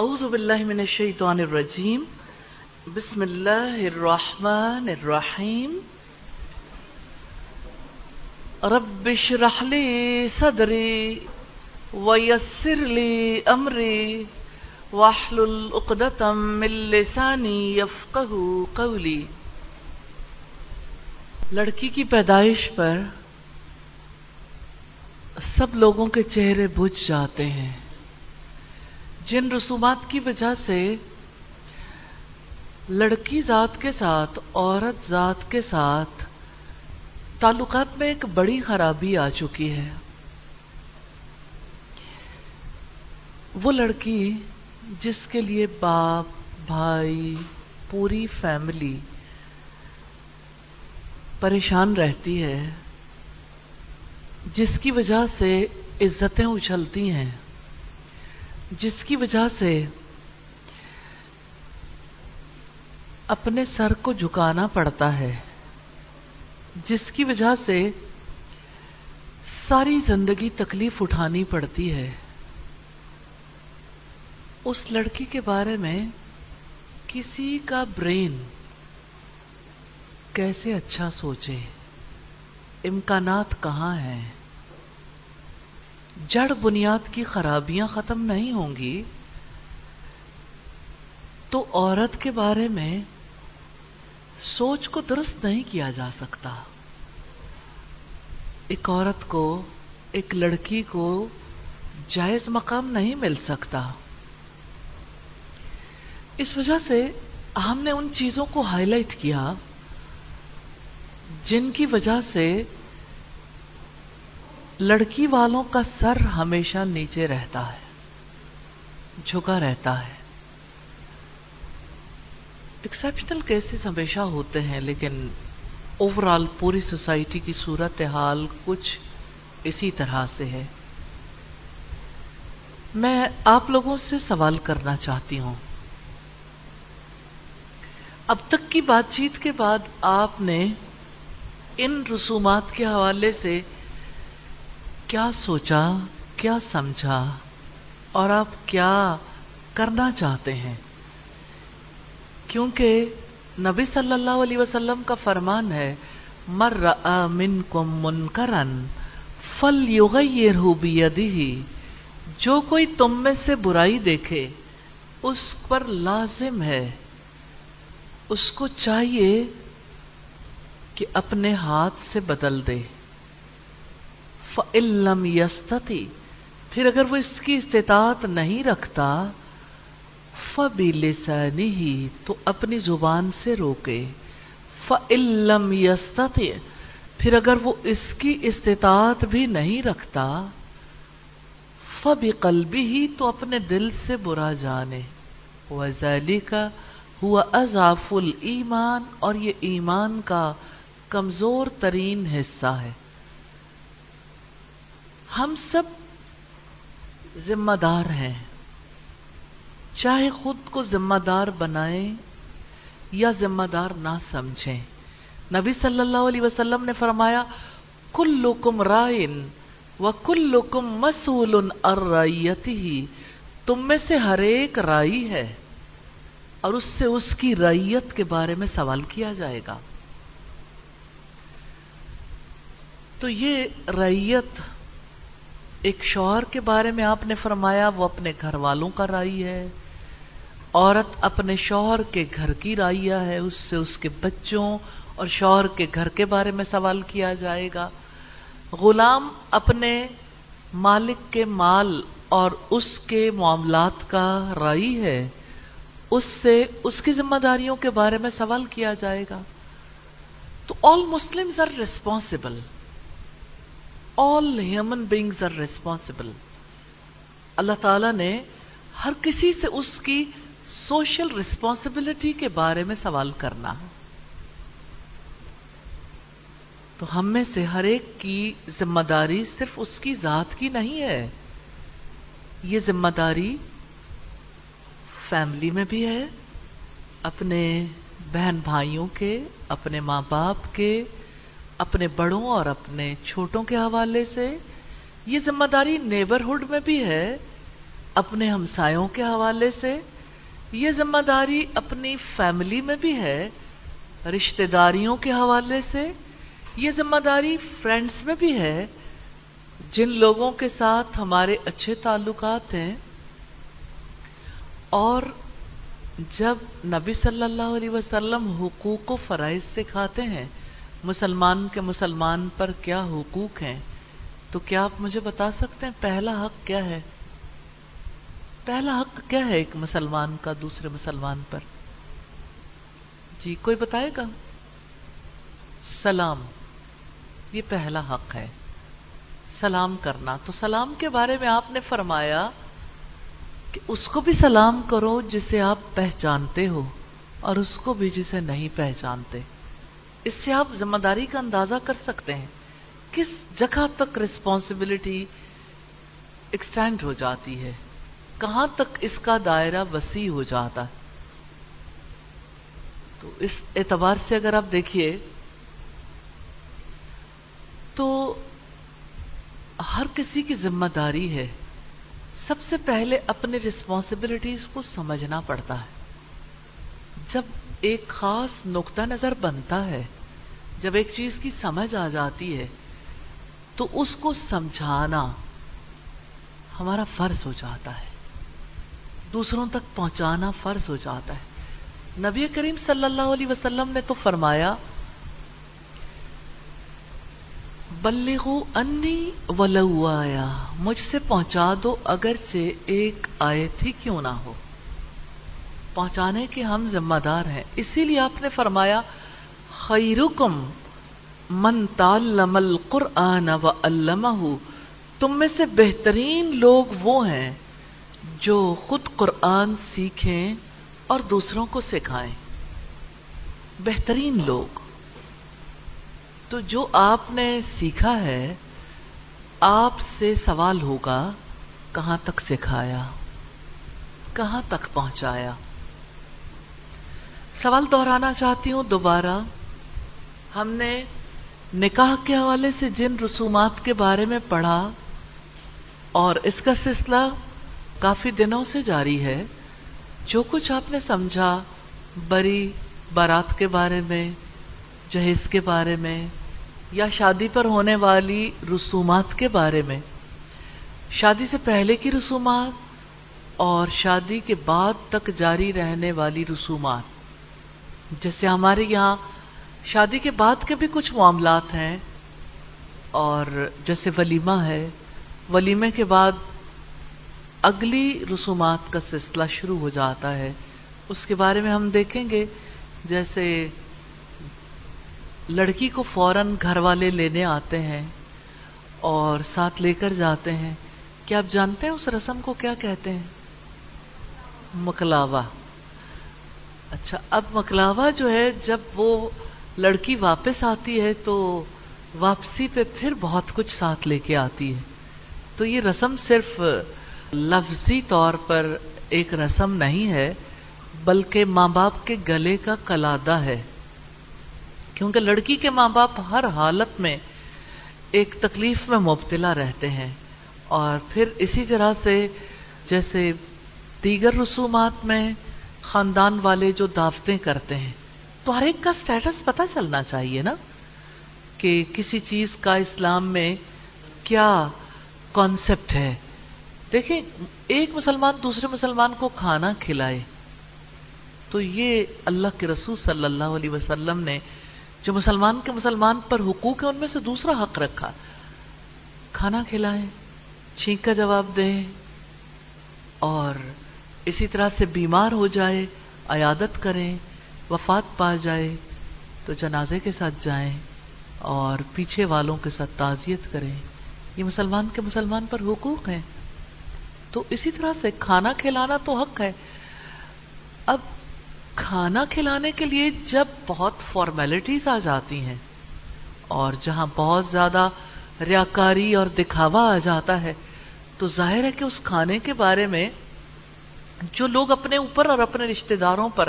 اعوذ باللہ من الشیطان الرجیم. بسم اللہ الرحمن الرحیم. رب اشرح لی صدری ویسر لی امری واحلل عقدۃ من لسانی یفقهوا قولی. لڑکی کی پیدائش پر سب لوگوں کے چہرے بجھ جاتے ہیں۔ جن رسومات کی وجہ سے لڑکی ذات کے ساتھ، عورت ذات کے ساتھ تعلقات میں ایک بڑی خرابی آ چکی ہے۔ وہ لڑکی جس کے لیے باپ، بھائی، پوری فیملی پریشان رہتی ہے، جس کی وجہ سے عزتیں اچھلتی ہیں۔ جس کی وجہ سے اپنے سر کو جھکانا پڑتا ہے، جس کی وجہ سے ساری زندگی تکلیف اٹھانی پڑتی ہے۔ اس لڑکی کے بارے میں کسی کا برین کیسے اچھا سوچے، امکانات کہاں ہیں؟ جڑ بنیاد کی خرابیاں ختم نہیں ہوں گی، تو عورت کے بارے میں سوچ کو درست نہیں کیا جا سکتا۔ ایک عورت کو، ایک لڑکی کو جائز مقام نہیں مل سکتا۔ اس وجہ سے ہم نے ان چیزوں کو ہائی لائٹ کیا، جن کی وجہ سے لڑکی والوں کا سر ہمیشہ نیچے رہتا ہے، جھکا رہتا ہے۔ ایکسیپشنل کیسز ہمیشہ ہوتے ہیں، لیکن اوور آل پوری سوسائٹی کی صورت حال کچھ اسی طرح سے ہے۔ میں آپ لوگوں سے سوال کرنا چاہتی ہوں۔ اب تک کی بات چیت کے بعد آپ نے ان رسومات کے حوالے سے کیا سوچا، کیا سمجھا اور آپ کیا کرنا چاہتے ہیں؟ کیونکہ نبی صلی اللہ علیہ وسلم کا فرمان ہے مر منکم منکرن فل یغیرہ بیدہ۔ جو کوئی تم میں سے برائی دیکھے، اس پر لازم ہے۔ اس کو چاہیے کہ اپنے ہاتھ سے بدل دے۔ فعلم یستتی پھر اگر وہ اس کی استطاعت نہیں رکھتا فبی لسانی ہی تو اپنی زبان سے روکے۔ فعلم یستتی پھر اگر وہ اس کی استطاعت بھی نہیں رکھتا فبی قلبی ہی تو اپنے دل سے برا جانے۔ وزیلی کا ہوا اضاف الایمان اور یہ ایمان کا کمزور ترین حصہ ہے۔ ہم سب ذمہ دار ہیں۔ چاہے خود کو ذمہ دار بنائیں یا ذمہ دار نہ سمجھیں۔ نبی صلی اللہ علیہ وسلم نے فرمایا، کلکم رائن و کلکم مسول ارائیتی تم میں سے ہر ایک رائی ہے اور اس سے اس کی رائیت کے بارے میں سوال کیا جائے گا۔ تو یہ رائیت ایک شوہر کے بارے میں آپ نے فرمایا، وہ اپنے گھر والوں کا رائی ہے۔ عورت اپنے شوہر کے گھر کی رائیا ہے، اس سے اس کے بچوں اور شوہر کے گھر کے بارے میں سوال کیا جائے گا۔ غلام اپنے مالک کے مال اور اس کے معاملات کا رائی ہے، اس سے اس کی ذمہ داریوں کے بارے میں سوال کیا جائے گا۔ تو all Muslim are responsible all human beings are responsible Allah تعالیٰ نے ہر کسی سے اس کی سوشل ریسپانسبلٹی کے بارے میں سوال کرنا تو ہم میں سے ہر ایک کی ذمہ داری صرف اس کی ذات کی نہیں ہے۔ یہ ذمہ داری فیملی میں بھی ہے، اپنے بہن بھائیوں کے، اپنے ماں باپ کے اپنے بڑوں اور اپنے چھوٹوں کے حوالے سے، یہ ذمہ داری نیبرہڈ میں بھی ہے اپنے ہمسایوں کے حوالے سے، یہ ذمہ داری اپنی فیملی میں بھی ہے رشتہ داریوں کے حوالے سے، یہ ذمہ داری فرینڈس میں بھی ہے جن لوگوں کے ساتھ ہمارے اچھے تعلقات ہیں۔ اور جب نبی صلی اللہ علیہ وسلم حقوق و فرائض سکھاتے ہیں مسلمان کے مسلمان پر کیا حقوق ہیں؟ تو کیا آپ مجھے بتا سکتے ہیں پہلا حق کیا ہے؟ پہلا حق کیا ہے ایک مسلمان کا دوسرے مسلمان پر؟ جی کوئی بتائے گا؟ سلام، یہ پہلا حق ہے۔ سلام کرنا، تو سلام کے بارے میں آپ نے فرمایا کہ اس کو بھی سلام کرو جسے آپ پہچانتے ہو اور اس کو بھی جسے نہیں پہچانتے۔ اس سے آپ ذمہ داری کا اندازہ کر سکتے ہیں کس جگہ تک رسپانسبلٹی ایکسٹینڈ ہو جاتی ہے؟ کہاں تک اس کا دائرہ وسیع ہو جاتا ہے؟ تو اس اعتبار سے اگر آپ دیکھیے، تو ہر کسی کی ذمہ داری ہے۔ سب سے پہلے اپنے رسپانسبلٹیز کو سمجھنا پڑتا ہے۔ جب ایک خاص نقطہ نظر بنتا ہے۔ جب ایک چیز کی سمجھ آ جاتی ہے، تو اس کو سمجھانا ہمارا فرض ہو جاتا ہے۔ دوسروں تک پہنچانا فرض ہو جاتا ہے۔ نبی کریم صلی اللہ علیہ وسلم نے تو فرمایا، بلغو انی ولو آیا، مجھ سے پہنچا دو اگرچہ ایک آیت ہی کیوں نہ ہو۔ پہنچانے کے ہم ذمہ دار ہیں۔ اسی لیے آپ نے فرمایا، خیرکم من تعلم القرآن و علمہ۔ تم میں سے بہترین لوگ وہ ہیں جو خود قرآن سیکھیں اور دوسروں کو سکھائیں۔ بہترین لوگ۔ تو جو آپ نے سیکھا ہے، آپ سے سوال ہوگا، کہاں تک سکھایا؟ کہاں تک پہنچایا؟ سوال دہرانا چاہتی ہوں دوبارہ۔ ہم نے نکاح کے حوالے سے جن رسومات کے بارے میں پڑھا، اور اس کا سلسلہ کافی دنوں سے جاری ہے۔ جو کچھ آپ نے سمجھا، بری بارات کے بارے میں، جہیز کے بارے میں، یا شادی پر ہونے والی رسومات کے بارے میں۔ شادی سے پہلے کی رسومات اور شادی کے بعد تک جاری رہنے والی رسومات۔ جیسے ہمارے یہاں شادی کے بعد کے بھی کچھ معاملات ہیں اور جیسے ولیمہ ہے ولیمے کے بعد اگلی رسومات کا سلسلہ شروع ہو جاتا ہے۔ اس کے بارے میں ہم دیکھیں گے، جیسے لڑکی کو فوراً گھر والے لینے آتے ہیں اور ساتھ لے کر جاتے ہیں۔ کیا آپ جانتے ہیں اس رسم کو کیا کہتے ہیں؟ مکلاوا۔ اچھا اب مکلاوا جو ہے، جب وہ لڑکی واپس آتی ہے تو واپسی پہ پھر بہت کچھ ساتھ لے کے آتی ہے۔ تو یہ رسم صرف لفظی طور پر ایک رسم نہیں ہے، بلکہ ماں باپ کے گلے کا کلادہ ہے۔ کیونکہ لڑکی کے ماں باپ ہر حالت میں ایک تکلیف میں مبتلا رہتے ہیں۔ اور پھر اسی طرح سے جیسے دیگر رسومات میں خاندان والے جو دعوتیں کرتے ہیں، تو ہر ایک کا سٹیٹس پتہ چلنا چاہیے نا کہ کسی چیز کا اسلام میں کیا کانسیپٹ ہے۔ دیکھیں، ایک مسلمان دوسرے مسلمان کو کھانا کھلائے، تو یہ اللہ کے رسول صلی اللہ علیہ وسلم نے جو مسلمان کے مسلمان پر حقوق ہے ان میں سے دوسرا حق رکھا۔ کھانا کھلائیں چھینک کا جواب دیں اور اسی طرح سے بیمار ہو جائے، عیادت کریں، وفات پا جائے، تو جنازے کے ساتھ جائیں اور پیچھے والوں کے ساتھ تعزیت کریں۔ یہ مسلمان کے مسلمان پر حقوق ہیں۔ تو اسی طرح سے کھانا کھلانا تو حق ہے۔ اب کھانا کھلانے کے لیے جب بہت فارمیلٹیز آ جاتی ہیں اور جہاں بہت زیادہ ریاکاری اور دکھاوا آ جاتا ہے، تو ظاہر ہے کہ اس کھانے کے بارے میں جو لوگ اپنے اوپر اور اپنے رشتہ داروں پر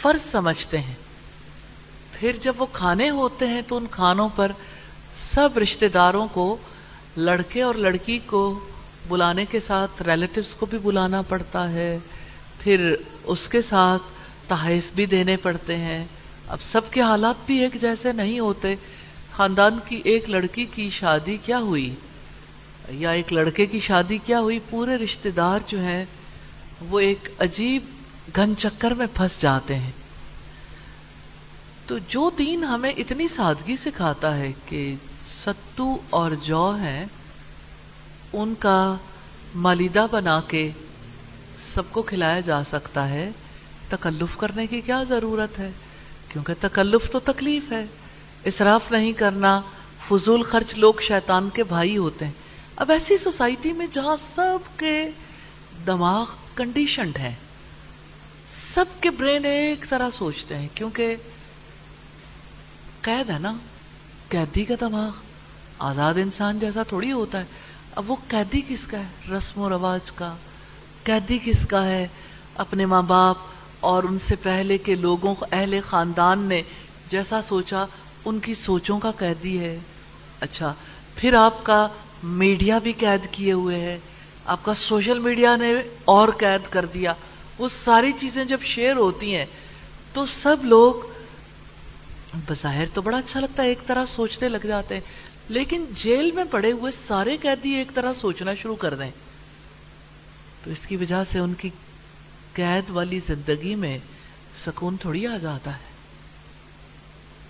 فرض سمجھتے ہیں، پھر جب وہ کھانے ہوتے ہیں تو ان کھانوں پر سب رشتہ داروں کو، لڑکے اور لڑکی کو بلانے کے ساتھ ریلیٹیوز کو بھی بلانا پڑتا ہے، پھر اس کے ساتھ تحائف بھی دینے پڑتے ہیں۔ اب سب کے حالات بھی ایک جیسے نہیں ہوتے۔ خاندان کی ایک لڑکی کی شادی کیا ہوئی؟ یا ایک لڑکے کی شادی کیا ہوئی؟ پورے رشتہ دار جو ہیں وہ ایک عجیب گھن چکر میں پھنس جاتے ہیں۔ تو جو دین ہمیں اتنی سادگی سکھاتا ہے کہ ستو اور جو ہیں، ان کا مالیدہ بنا کے سب کو کھلایا جا سکتا ہے، تکلف کرنے کی کیا ضرورت ہے؟ کیونکہ تکلف تو تکلیف ہے۔ اسراف نہیں کرنا، فضول خرچ لوگ شیطان کے بھائی ہوتے ہیں۔ اب ایسی سوسائٹی میں جہاں سب کے دماغ کنڈیشنڈ ہیں۔ سب کے برین ایک طرح سوچتے ہیں، کیونکہ قید ہے نا، قیدی کا دماغ۔ آزاد انسان جیسا تھوڑی ہوتا ہے۔ اب وہ قیدی کس کا ہے؟ رسم و رواج کا۔ قیدی کس کا ہے؟ اپنے ماں باپ اور ان سے پہلے کے لوگوں، اہل خاندان نے جیسا سوچا، ان کی سوچوں کا قیدی ہے۔ اچھا پھر آپ کا میڈیا بھی قید کیے ہوئے ہے۔ آپ کا سوشل میڈیا نے اور قید کر دیا۔ وہ ساری چیزیں جب شیئر ہوتی ہیں، تو سب لوگ بظاہر تو بڑا اچھا لگتا ہے، ایک طرح سوچنے لگ جاتے ہیں۔ لیکن جیل میں پڑے ہوئے سارے قیدی ایک طرح سوچنا شروع کر دیں۔ تو اس کی وجہ سے ان کی قید والی زندگی میں سکون تھوڑی آ جاتا ہے۔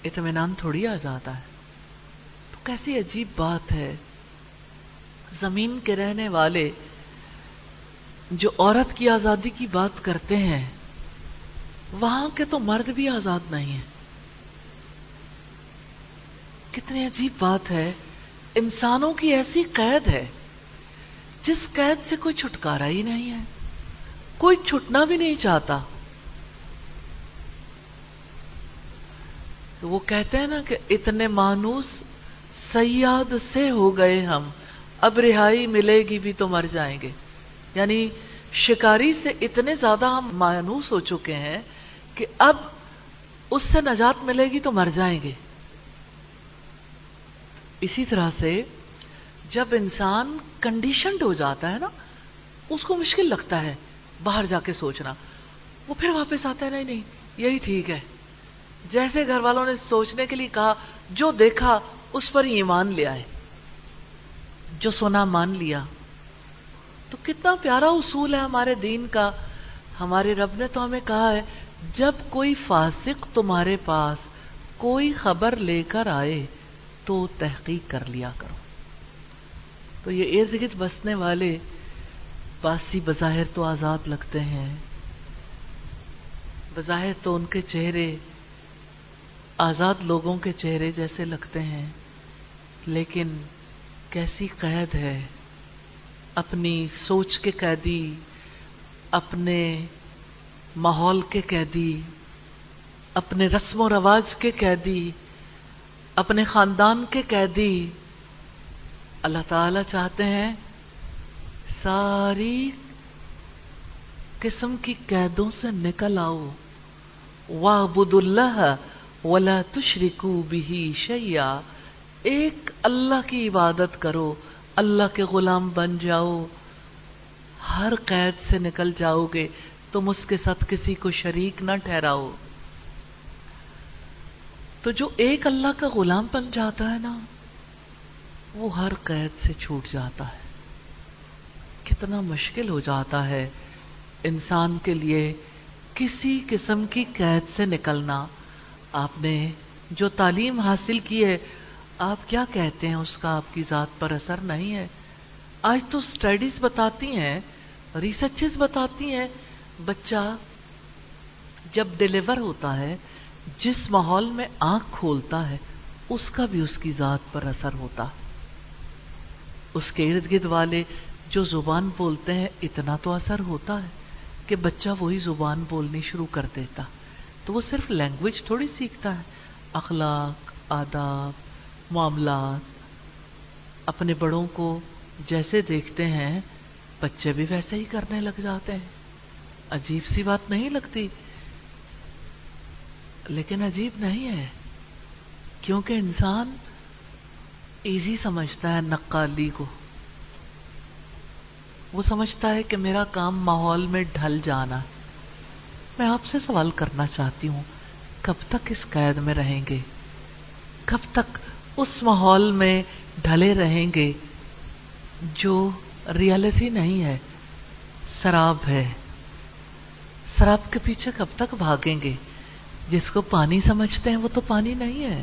اطمینان تھوڑی آ جاتا ہے۔ تو کیسی عجیب بات ہے۔ زمین کے رہنے والے جو عورت کی آزادی کی بات کرتے ہیں، وہاں کے تو مرد بھی آزاد نہیں ہیں۔ کتنی عجیب بات ہے۔ انسانوں کی ایسی قید ہے، جس قید سے کوئی چھٹکارا ہی نہیں ہے۔ کوئی چھٹنا بھی نہیں چاہتا۔ تو وہ کہتے ہیں نا کہ اتنے مانوس سیاد سے ہو گئے ہم۔ اب رہائی ملے گی بھی تو مر جائیں گے۔ یعنی شکاری سے اتنے زیادہ ہم مانوس ہو چکے ہیں کہ اب اس سے نجات ملے گی تو مر جائیں گے۔ اسی طرح سے جب انسان کنڈیشنڈ ہو جاتا ہے نا، اس کو مشکل لگتا ہے باہر جا کے سوچنا۔ وہ پھر واپس آتا ہے، نہیں نہیں، یہی ٹھیک ہے۔ جیسے گھر والوں نے سوچنے کے لیے کہا، جو دیکھا، اس پر ایمان لے آئے۔ جو سونا مان لیا۔ تو کتنا پیارا اصول ہے ہمارے دین کا۔ ہمارے رب نے تو ہمیں کہا ہے، جب کوئی فاسق تمہارے پاس کوئی خبر لے کر آئے تو تحقیق کر لیا کرو۔ تو یہ ارد گرد بسنے والے باسی بظاہر تو آزاد لگتے ہیں۔ بظاہر تو ان کے چہرے آزاد لوگوں کے چہرے جیسے لگتے ہیں۔ لیکن کیسی قید ہے؟ اپنی سوچ کے قیدی، اپنے ماحول کے قیدی، اپنے رسم و رواج کے قیدی، اپنے خاندان کے قیدی۔ اللہ تعالی چاہتے ہیں ساری قسم کی قیدوں سے نکل آؤ۔ وَعْبُدُ اللَّهَ وَلَا تُشْرِكُوا بِهِ شَيْعَ ایک اللہ کی عبادت کرو، اللہ کے غلام بن جاؤ، ہر قید سے نکل جاؤ گے تم اس کے ساتھ کسی کو شریک نہ ٹھہراؤ۔ تو جو ایک اللہ کا غلام بن جاتا ہے نا، وہ ہر قید سے چھوٹ جاتا ہے۔ کتنا مشکل ہو جاتا ہے انسان کے لیے کسی قسم کی قید سے نکلنا۔ آپ نے جو تعلیم حاصل کی ہے آپ کیا کہتے ہیں؟ اس کا آپ کی ذات پر اثر نہیں ہے۔ آج تو اسٹڈیز بتاتی ہیں ریسرچز بتاتی ہیں، بچہ جب ڈیلیور ہوتا ہے، جس ماحول میں آنکھ کھولتا ہے، اس کا بھی اس کی ذات پر اثر ہوتا۔ اس کے ارد گرد والے جو زبان بولتے ہیں، اتنا تو اثر ہوتا ہے کہ بچہ وہی زبان بولنی شروع کر دیتا۔ تو وہ صرف لینگویج تھوڑی سیکھتا ہے۔ اخلاق، آداب معاملات۔ اپنے بڑوں کو جیسے دیکھتے ہیں، بچے بھی ویسے ہی کرنے لگ جاتے ہیں۔ عجیب سی بات نہیں لگتی۔ لیکن عجیب نہیں ہے، کیونکہ انسان ایزی سمجھتا ہے نقالی کو۔ وہ سمجھتا ہے کہ میرا کام ماحول میں ڈھل جانا۔ میں آپ سے سوال کرنا چاہتی ہوں، کب تک اس قید میں رہیں گے؟ کب تک اس ماحول میں ڈھلے رہیں گے جو ریالٹی نہیں ہے، سراب ہے۔ سراب کے پیچھے کب تک بھاگیں گے؟ جس کو پانی سمجھتے ہیں، وہ تو پانی نہیں ہے۔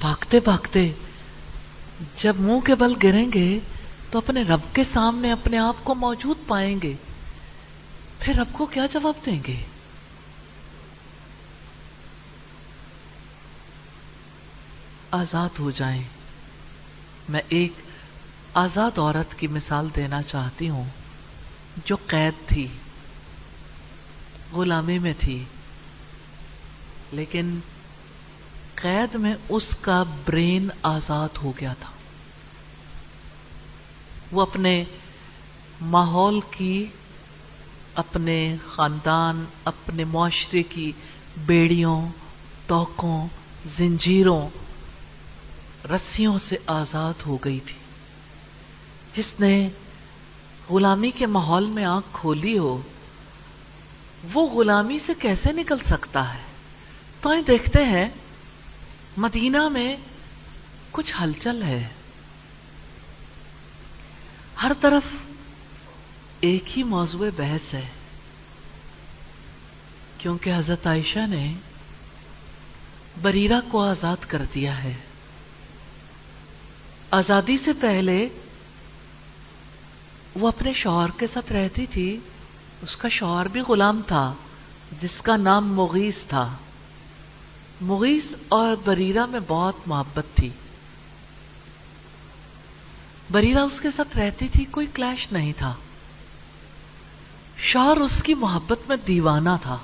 بھاگتے بھاگتے جب منہ کے بل گریں گے، تو اپنے رب کے سامنے اپنے آپ کو موجود پائیں گے۔ پھر رب کو کیا جواب دیں گے؟ آزاد ہو جائیں۔ میں ایک آزاد عورت کی مثال دینا چاہتی ہوں، جو قید تھی، غلامی میں تھی۔ لیکن قید میں اس کا برین آزاد ہو گیا تھا۔ وہ اپنے ماحول کی، اپنے خاندان، اپنے معاشرے کی بیڑیوں توقوں زنجیروں رسیوں سے آزاد ہو گئی تھی۔ جس نے غلامی کے ماحول میں آنکھ کھولی ہو، وہ غلامی سے کیسے نکل سکتا ہے؟ تو دیکھتے ہیں، مدینہ میں کچھ ہلچل ہے۔ ہر طرف ایک ہی موضوع بحث ہے۔ کیونکہ حضرت عائشہ نے بریرہ کو آزاد کر دیا ہے۔ آزادی سے پہلے وہ اپنے شوہر کے ساتھ رہتی تھی، اس کا شوہر بھی غلام تھا، جس کا نام مغیث تھا۔ مغیث اور بریرہ میں بہت محبت تھی۔ بریرہ اس کے ساتھ رہتی تھی، کوئی کلیش نہیں تھا۔ شوہر اس کی محبت میں دیوانہ تھا۔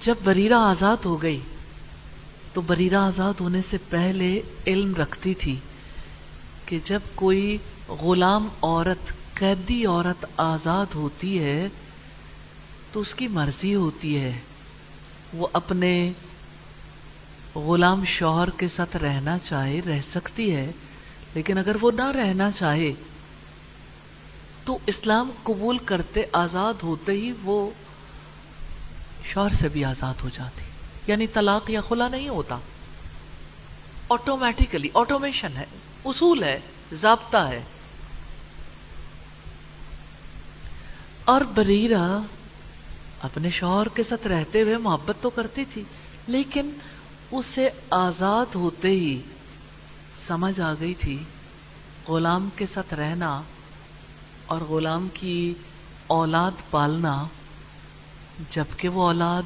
جب بریرہ آزاد ہو گئی تو بریرہ آزاد ہونے سے پہلے علم رکھتی تھی کہ جب کوئی غلام عورت، قیدی عورت آزاد ہوتی ہے تو اس کی مرضی ہوتی ہے۔ وہ اپنے غلام شوہر کے ساتھ رہنا چاہے، رہ سکتی ہے، لیکن اگر وہ نہ رہنا چاہے تو اسلام قبول کرتے آزاد ہوتے ہی وہ شوہر سے بھی آزاد ہو جاتی۔ یعنی طلاق یا خلا نہیں ہوتا۔ آٹومیٹیکلی آٹومیشن ہے، اصول ہے، ضابطہ ہے۔ اور بریرہ اپنے شوہر کے ساتھ رہتے ہوئے محبت تو کرتی تھی، لیکن اسے آزاد ہوتے ہی سمجھ آ گئی تھی غلام کے ساتھ رہنا اور غلام کی اولاد پالنا، جبکہ وہ اولاد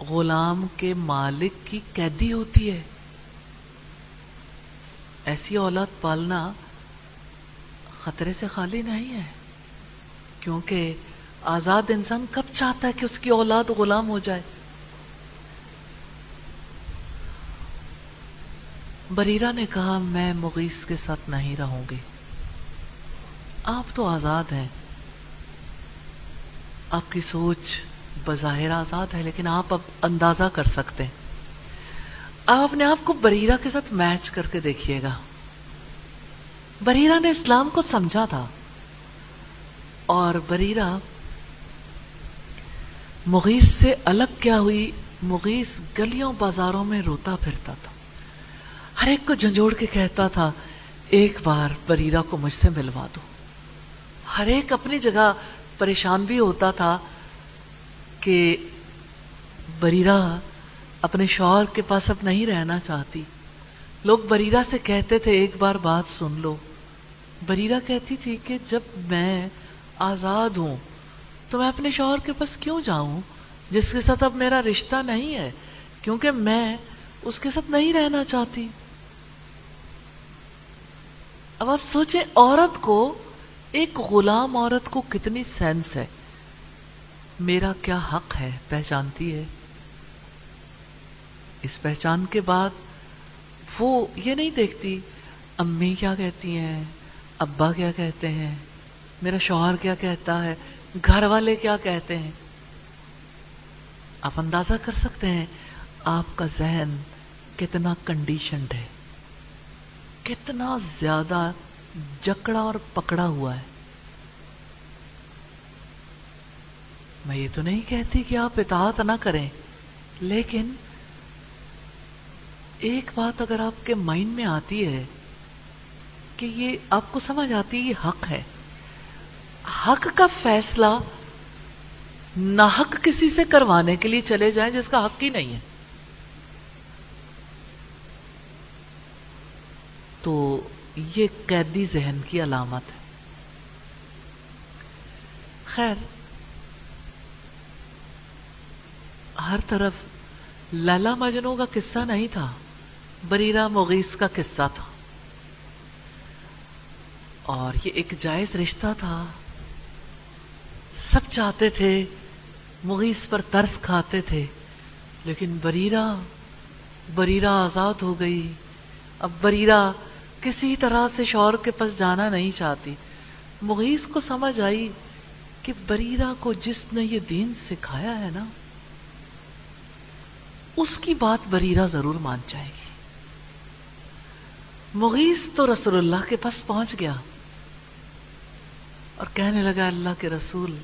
غلام کے مالک کی قیدی ہوتی ہے۔ ایسی اولاد پالنا خطرے سے خالی نہیں ہے، کیونکہ آزاد انسان کب چاہتا ہے کہ اس کی اولاد غلام ہو جائے۔ بریرہ نے کہا، میں مغیث کے ساتھ نہیں رہوں گی۔ آپ تو آزاد ہیں۔ آپ کی سوچ بظاہر آزاد ہے، لیکن آپ اب اندازہ کر سکتے ہیں۔ آپ اپنے آپ کو بریرہ کے ساتھ میچ کر کے دیکھیے گا۔ بریرہ نے اسلام کو سمجھا تھا۔ اور بریرہ مغیث سے الگ کیا ہوئی، مغیث گلیوں بازاروں میں روتا پھرتا تھا۔ ہر ایک کو جھنجھوڑ کے کہتا تھا، ایک بار بریرہ کو مجھ سے ملوا دو۔ ہر ایک اپنی جگہ پریشان بھی ہوتا تھا کہ بریرہ اپنے شوہر کے پاس اب نہیں رہنا چاہتی۔ لوگ بریرہ سے کہتے تھے، ایک بار بات سن لو۔ بریرہ کہتی تھی کہ جب میں آزاد ہوں تو میں اپنے شوہر کے پاس کیوں جاؤں؟ جس کے ساتھ اب میرا رشتہ نہیں ہے، کیونکہ میں اس کے ساتھ نہیں رہنا چاہتی۔ اب آپ سوچیں، عورت کو، ایک غلام عورت کو کتنی سینس ہے۔ میرا کیا حق ہے پہچانتی ہے؟ اس پہچان کے بعد وہ یہ نہیں دیکھتی، امی کیا کہتی ہیں؟ ابا کیا کہتے ہیں؟ میرا شوہر کیا کہتا ہے؟ گھر والے کیا کہتے ہیں؟ آپ اندازہ کر سکتے ہیں آپ کا ذہن کتنا کنڈیشنڈ ہے، کتنا زیادہ جکڑا اور پکڑا ہوا ہے۔ میں یہ تو نہیں کہتی کہ آپ اطاعت نہ کریں، لیکن ایک بات اگر آپ کے مائنڈ میں آتی ہے کہ یہ آپ کو سمجھ آتی ہے یہ حق ہے۔ حق کا فیصلہ نہ حق کسی سے کروانے کے لیے چلے جائیں جس کا حق ہی نہیں ہے۔ تو یہ قیدی ذہن کی علامت ہے۔ خیر ہر طرف لالا مجنو کا قصہ نہیں تھا، بریرہ مغیس کا قصہ تھا۔ اور یہ ایک جائز رشتہ تھا۔ سب چاہتے تھے مغیس پر ترس کھاتے تھے، لیکن بریرہ بریرہ آزاد ہو گئی۔ اب بریرہ کسی طرح سے شور کے پاس جانا نہیں چاہتی۔ مغیس کو سمجھ آئی کہ بریرہ کو جس نے یہ دین سکھایا ہے نا اس کی بات بریرہ ضرور مان جائے گی۔ مغیس تو رسول اللہ کے پاس پہنچ گیا۔ اور کہنے لگا، اللہ کے رسول،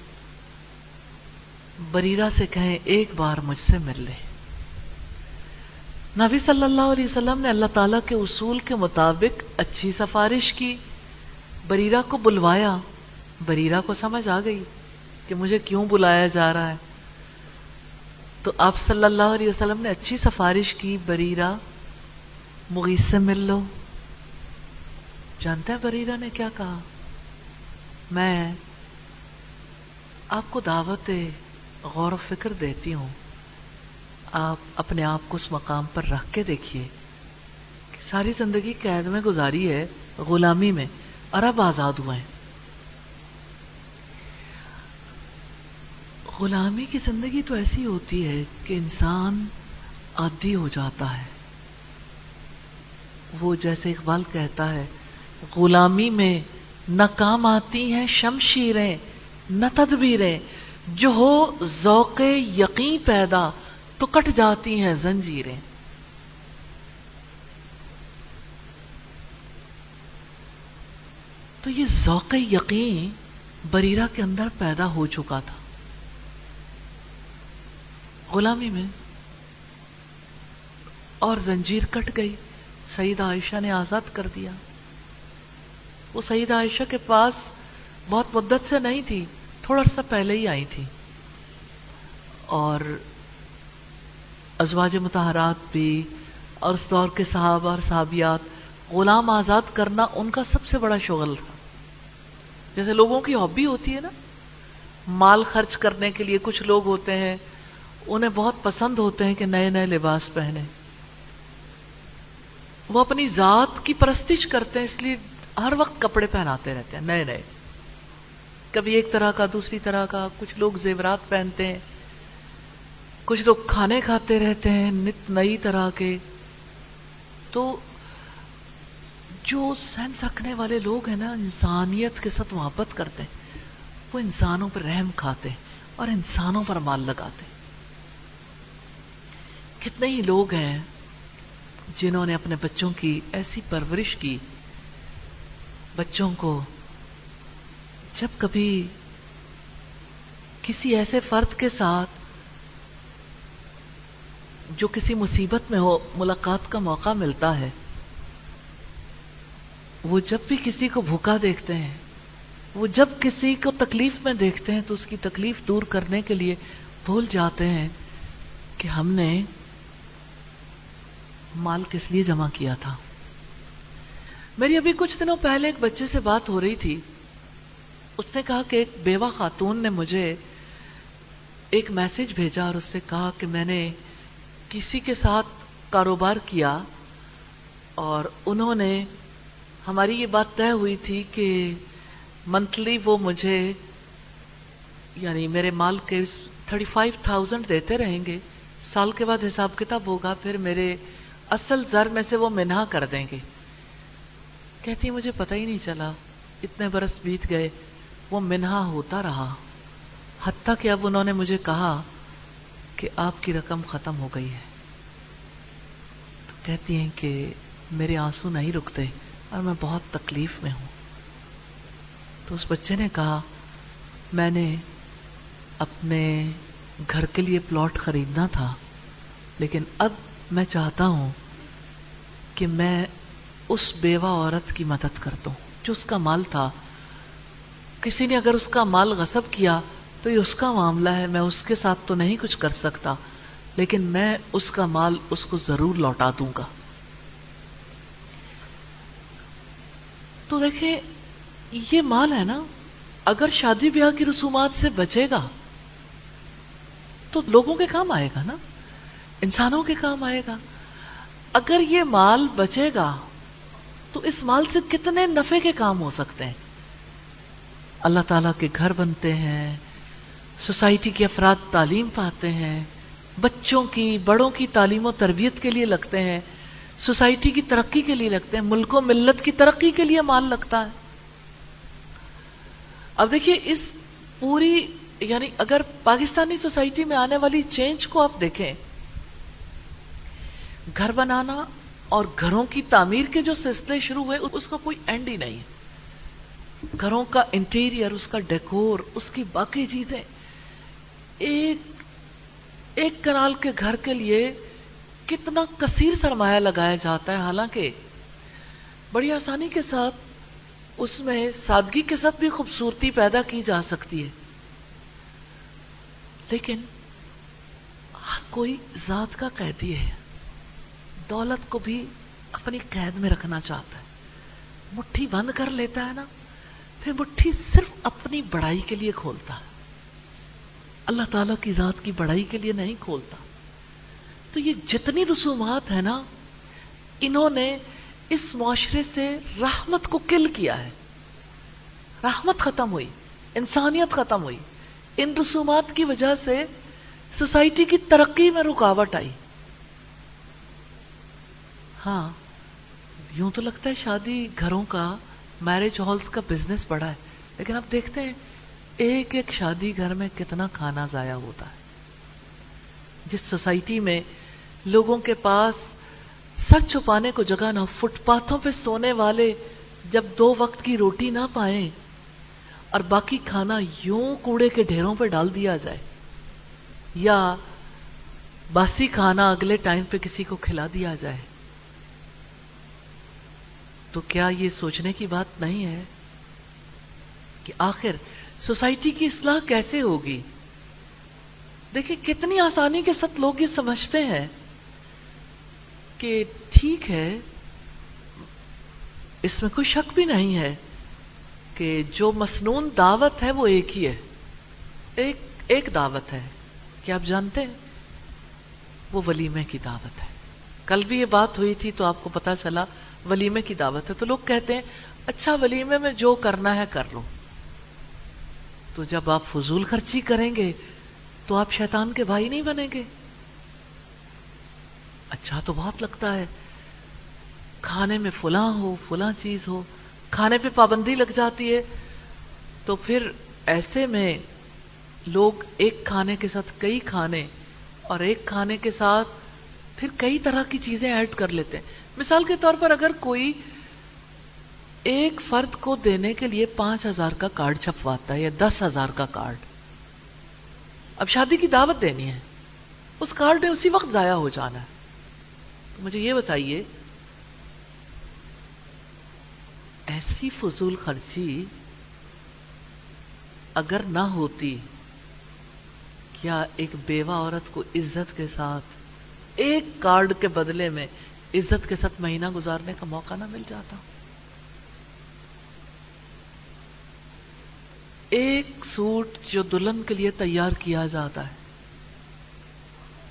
بریرہ سے کہیں ایک بار مجھ سے مل لے۔ نبی صلی اللہ علیہ وسلم نے اللہ تعالیٰ کے اصول کے مطابق اچھی سفارش کی۔ بریرہ کو بلوایا۔ بریرہ کو سمجھ آ گئی کہ مجھے کیوں بلایا جا رہا ہے۔ تو آپ صلی اللہ علیہ وسلم نے اچھی سفارش کی، بریرہ، مغیث سے مل لو۔ جانتا ہے بریرہ نے کیا کہا؟ میں آپ کو دعوت غور و فکر دیتی ہوں۔ آپ اپنے آپ کو اس مقام پر رکھ کے دیکھیے ساری زندگی قید میں گزاری ہے غلامی میں اور اب آزاد ہوئے ہیں غلامی کی زندگی تو ایسی ہوتی ہے کہ انسان عادی ہو جاتا ہے۔ وہ جیسے اقبال کہتا ہے، غلامی میں نہ کام آتی ہیں شمشیریں، نہ تدبیریں۔ جو ہو ذوق یقین پیدا تو کٹ جاتی ہیں زنجیریں۔ تو یہ ذوق یقین بریرہ کے اندر پیدا ہو چکا تھا۔ غلامی میں اور زنجیر کٹ گئی۔ سعید عائشہ نے آزاد کر دیا۔ وہ سعید عائشہ کے پاس بہت مدت سے نہیں تھی، تھوڑا عرصہ پہلے ہی آئی تھی۔ اور ازواج متحرات بھی اور اس دور کے صحابہ اور صحابیات غلام آزاد کرنا ان کا سب سے بڑا شغل تھا۔ جیسے لوگوں کی ہابی ہوتی ہے نا، مال خرچ کرنے کے لیے کچھ لوگ ہوتے ہیں انہیں بہت پسند ہوتے ہیں کہ نئے نئے لباس پہنے وہ اپنی ذات کی پرستش کرتے ہیں، اس لیے ہر وقت کپڑے پہناتے رہتے ہیں، نئے نئے۔ کبھی ایک طرح کا، دوسری طرح کا، کچھ لوگ زیورات پہنتے ہیں، کچھ لوگ کھانے کھاتے رہتے ہیں، نت نئی طرح کے۔ تو جو سینس رکھنے والے لوگ ہیں نا، انسانیت کے ساتھ محبت کرتے ہیں، وہ انسانوں پر رحم کھاتے ہیں اور انسانوں پر مال لگاتے کتنے ہی لوگ ہیں جنہوں نے اپنے بچوں کی ایسی پرورش کی۔ بچوں کو جب کبھی کسی ایسے فرد کے ساتھ جو کسی مصیبت میں ہو، ملاقات کا موقع ملتا ہے، وہ جب بھی کسی کو بھوکا دیکھتے ہیں، وہ جب کسی کو تکلیف میں دیکھتے ہیں تو اس کی تکلیف دور کرنے کے لیے بھول جاتے ہیں کہ ہم نے مال کس لیے جمع کیا تھا؟ میری ابھی کچھ دنوں پہلے ایک بچے سے بات ہو رہی تھی۔ اس نے کہا کہ ایک بیوہ خاتون نے مجھے ایک میسج بھیجا اور اس سے کہا کہ میں نے کسی کے ساتھ کاروبار کیا اور انہوں نے ہماری یہ بات طے ہوئی تھی کہ منتھلی وہ مجھے یعنی میرے مال کے تھرٹی فائیو تھاؤزینڈ دیتے رہیں گے۔ سال کے بعد حساب کتاب ہوگا، پھر میرے اصل زر میں سے وہ منہا کر دیں گے۔ کہتی مجھے پتہ ہی نہیں چلا۔ اتنے برس بیت گئے، وہ منہا ہوتا رہا۔ حتیٰ کہ اب انہوں نے مجھے کہا کہ آپ کی رقم ختم ہو گئی ہے۔ تو کہتی ہیں کہ میرے آنسو نہیں رکتے اور میں بہت تکلیف میں ہوں۔ تو اس بچے نے کہا، میں نے اپنے گھر کے لیے پلاٹ خریدنا تھا، لیکن اب میں چاہتا ہوں کہ میں اس بیوہ عورت کی مدد کر دوں جو اس کا مال تھا۔ کسی نے اگر اس کا مال غصب کیا تو یہ اس کا معاملہ ہے، میں اس کے ساتھ تو نہیں کچھ کر سکتا، لیکن میں اس کا مال اس کو ضرور لوٹا دوں گا۔ تو دیکھیں، یہ مال ہے نا، اگر شادی بیاہ کی رسومات سے بچے گا تو لوگوں کے کام آئے گا نا، انسانوں کے کام آئے گا۔ اگر یہ مال بچے گا، تو اس مال سے کتنے نفے کے کام ہو سکتے ہیں؟ اللہ تعالیٰ کے گھر بنتے ہیں، سوسائٹی کے افراد تعلیم پاتے ہیں، بچوں کی، بڑوں کی تعلیم و تربیت کے لیے لگتے ہیں، سوسائٹی کی ترقی کے لیے لگتے ہیں، ملک و ملت کی ترقی کے لیے مال لگتا ہے۔ اب دیکھیے، اس پوری یعنی اگر پاکستانی سوسائٹی میں آنے والی چینج کو آپ دیکھیں گھر بنانا اور گھروں کی تعمیر کے جو سلسلے شروع ہوئے، اس کا کوئی اینڈ ہی نہیں گھروں کا انٹیریئر اس کا ڈیکور اس کی باقی چیزیں۔ ایک ایک کنال کے گھر کے لیے کتنا کثیر سرمایہ لگایا جاتا ہے۔ حالانکہ بڑی آسانی کے ساتھ اس میں سادگی کے ساتھ بھی خوبصورتی پیدا کی جا سکتی ہے۔ لیکن ہر کوئی ذات کا قیدی ہے۔ دولت کو بھی اپنی قید میں رکھنا چاہتا ہے۔ مٹھی بند کر لیتا ہے نا، پھر مٹھی صرف اپنی بڑائی کے لیے کھولتا ہے۔ اللہ تعالیٰ کی ذات کی بڑائی کے لیے نہیں کھولتا۔ تو یہ جتنی رسومات ہیں نا، انہوں نے اس معاشرے سے رحمت کو کل کیا ہے۔ رحمت ختم ہوئی، انسانیت ختم ہوئی۔ ان رسومات کی وجہ سے سوسائٹی کی ترقی میں رکاوٹ آئی۔ ہاں یوں تو لگتا ہے شادی گھروں کا میرج ہالز کا بزنس بڑا ہے۔ لیکن اب دیکھتے ہیں، ایک ایک شادی گھر میں کتنا کھانا ضائع ہوتا ہے۔ جس سوسائٹی میں لوگوں کے پاس سر چھپانے کو جگہ نہ فٹ پاتھوں پہ سونے والے جب دو وقت کی روٹی نہ پائیں اور باقی کھانا یوں کوڑے کے ڈھیروں پہ ڈال دیا جائے، یا باسی کھانا اگلے ٹائم پہ کسی کو کھلا دیا جائے۔ تو کیا یہ سوچنے کی بات نہیں ہے کہ آخر سوسائٹی کی اصلاح کیسے ہوگی؟ دیکھیں کتنی آسانی کے ساتھ لوگ یہ سمجھتے ہیں کہ ٹھیک ہے، اس میں کوئی شک بھی نہیں ہے کہ جو مسنون دعوت ہے وہ ایک ہی ہے۔ ایک ایک دعوت ہے۔ کیا آپ جانتے ہیں؟ وہ ولیمے کی دعوت ہے۔ کل بھی یہ بات ہوئی تھی تو آپ کو پتا چلا ولیمے کی دعوت ہے تو لوگ کہتے ہیں اچھا ولیمے میں جو کرنا ہے کر لو۔ تو جب آپ فضول خرچی کریں گے، تو آپ شیطان کے بھائی نہیں بنیں گے۔ اچھا تو بہت لگتا ہے، کھانے میں فلاں ہو، فلاں چیز ہو، کھانے پہ پابندی لگ جاتی ہے۔ تو پھر ایسے میں لوگ ایک کھانے کے ساتھ کئی کھانے اور ایک کھانے کے ساتھ پھر کئی طرح کی چیزیں ایڈ کر لیتے ہیں۔ مثال کے طور پر اگر کوئی ایک فرد کو دینے کے لیے پانچ ہزار کا کارڈ چھپواتا ہے یا دس ہزار کا کارڈ، اب شادی کی دعوت دینی ہے، اس کارڈ نے اسی وقت ضائع ہو جانا ہے۔ تو مجھے یہ بتائیے، ایسی فضول خرچی اگر نہ ہوتی، کیا ایک بیوہ عورت کو عزت کے ساتھ ایک کارڈ کے بدلے میں عزت کے ساتھ مہینہ گزارنے کا موقع نہ مل جاتا۔ ایک سوٹ جو دلہن کے لیے تیار کیا جاتا ہے،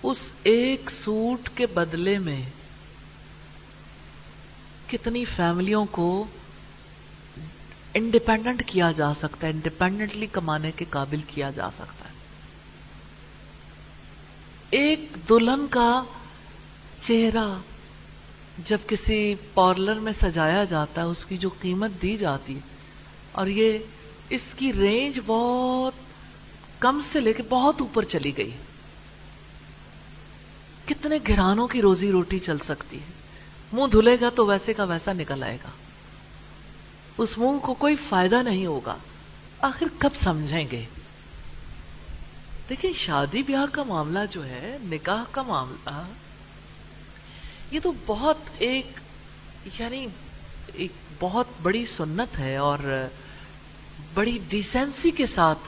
اس ایک سوٹ کے بدلے میں کتنی فیملیوں کو انڈیپینڈنٹ کیا جا سکتا ہے، انڈیپینڈنٹلی کمانے کے قابل کیا جا سکتا ہے۔ ایک دلہن کا چہرہ جب کسی پارلر میں سجایا جاتا ہے، اس کی جو قیمت دی جاتی ہے۔ اور یہ اس کی رینج بہت کم سے لے کے بہت اوپر چلی گئی۔ کتنے گھرانوں کی روزی روٹی چل سکتی ہے۔ منہ دھلے گا تو ویسے کا ویسا نکل آئے گا۔ اس منہ کو کوئی فائدہ نہیں ہوگا۔ آخر کب سمجھیں گے؟ دیکھیں، شادی بیاہ کا معاملہ جو ہے، نکاح کا معاملہ یہ تو بہت ایک یعنی ایک بہت بڑی سنت ہے اور بڑی ڈیسنسی کے ساتھ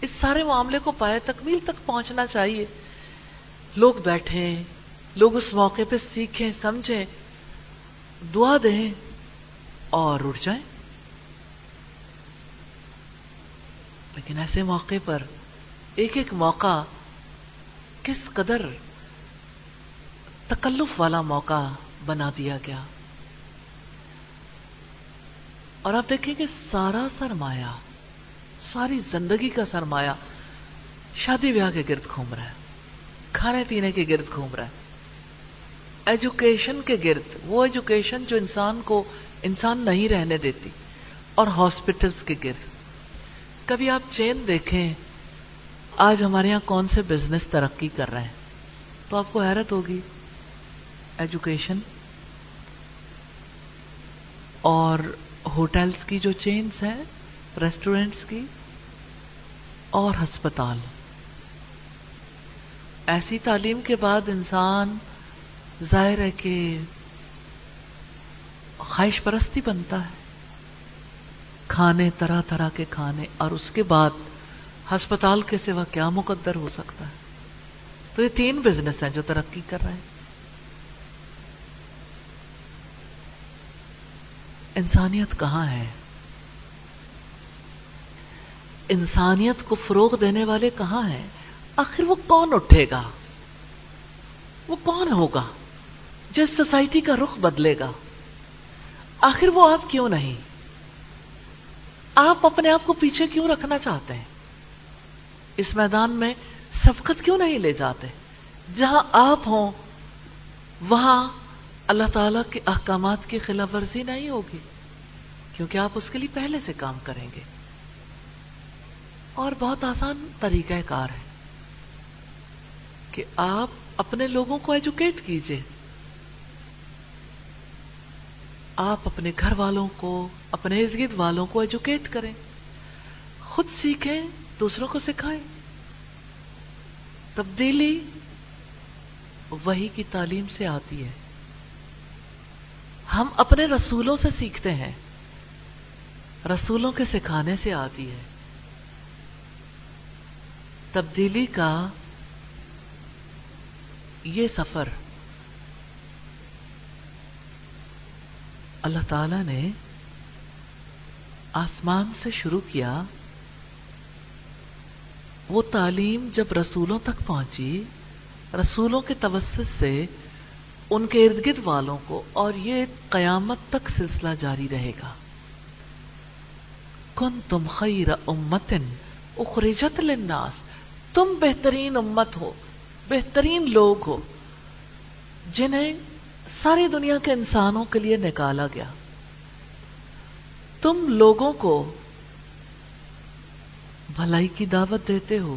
اس سارے معاملے کو پائے تکمیل تک پہنچنا چاہیے۔ لوگ بیٹھیں، لوگ اس موقع پہ سیکھیں، سمجھیں، دعا دیں اور اٹھ جائیں۔ لیکن ایسے موقع پر ایک ایک موقع کس قدر تکلف والا موقع بنا دیا گیا۔ اور آپ دیکھیں کہ سارا سرمایہ، ساری زندگی کا سرمایہ شادی بیاہ کے گرد گھوم رہا ہے، کھانے پینے کے گرد گھوم رہا ہے۔ ایجوکیشن کے گرد، وہ ایجوکیشن جو انسان کو انسان نہیں رہنے دیتی، اور ہاسپٹلس کے گرد۔ کبھی آپ چین دیکھیں، آج ہمارے یہاں کون سے بزنس ترقی کر رہے ہیں؟ تو آپ کو حیرت ہوگی۔ ایجوکیشن اور ہوٹلس کی جو چینز ہیں ریسٹورینٹس کی، اور ہسپتال۔ ایسی تعلیم کے بعد انسان ظاہر ہے کہ خواہش پرستی بنتا ہے۔ کھانے طرح طرح کے کھانے، اور اس کے بعد ہسپتال کے سوا کیا مقدر ہو سکتا ہے؟ تو یہ تین بزنس ہیں جو ترقی کر رہے ہیں۔ انسانیت کہاں ہے؟ انسانیت کو فروغ دینے والے کہاں ہیں؟ آخر وہ کون اٹھے گا؟ وہ کون ہوگا جو اس سوسائٹی کا رخ بدلے گا؟ آخر وہ آپ کیوں نہیں؟ آپ اپنے آپ کو پیچھے کیوں رکھنا چاہتے ہیں؟ اس میدان میں سبقت کیوں نہیں لے جاتے؟ جہاں آپ ہوں، وہاں اللہ تعالیٰ کے احکامات کی خلاف ورزی نہیں ہوگی، کیونکہ آپ اس کے لیے پہلے سے کام کریں گے۔ اور بہت آسان طریقہ کار ہے کہ آپ اپنے لوگوں کو ایجوکیٹ کیجیے۔ آپ اپنے گھر والوں کو، اپنے ارد گرد والوں کو ایجوکیٹ کریں۔ خود سیکھیں، دوسروں کو سکھائیں۔ تبدیلی وہی کی تعلیم سے آتی ہے۔ ہم اپنے رسولوں سے سیکھتے ہیں۔ رسولوں کے سکھانے سے آتی ہے۔ تبدیلی کا یہ سفر۔ اللہ تعالی نے آسمان سے شروع کیا۔ وہ تعلیم جب رسولوں تک پہنچی، رسولوں کے توسط سے ان کے ارد گرد والوں کو اور یہ قیامت تک سلسلہ جاری رہے گا۔ کن تم خیر امتن اخرجت للناس۔ تم بہترین امت ہو، بہترین لوگ ہو، جنہیں ساری دنیا کے انسانوں کے لیے نکالا گیا۔ تم لوگوں کو بھلائی کی دعوت دیتے ہو،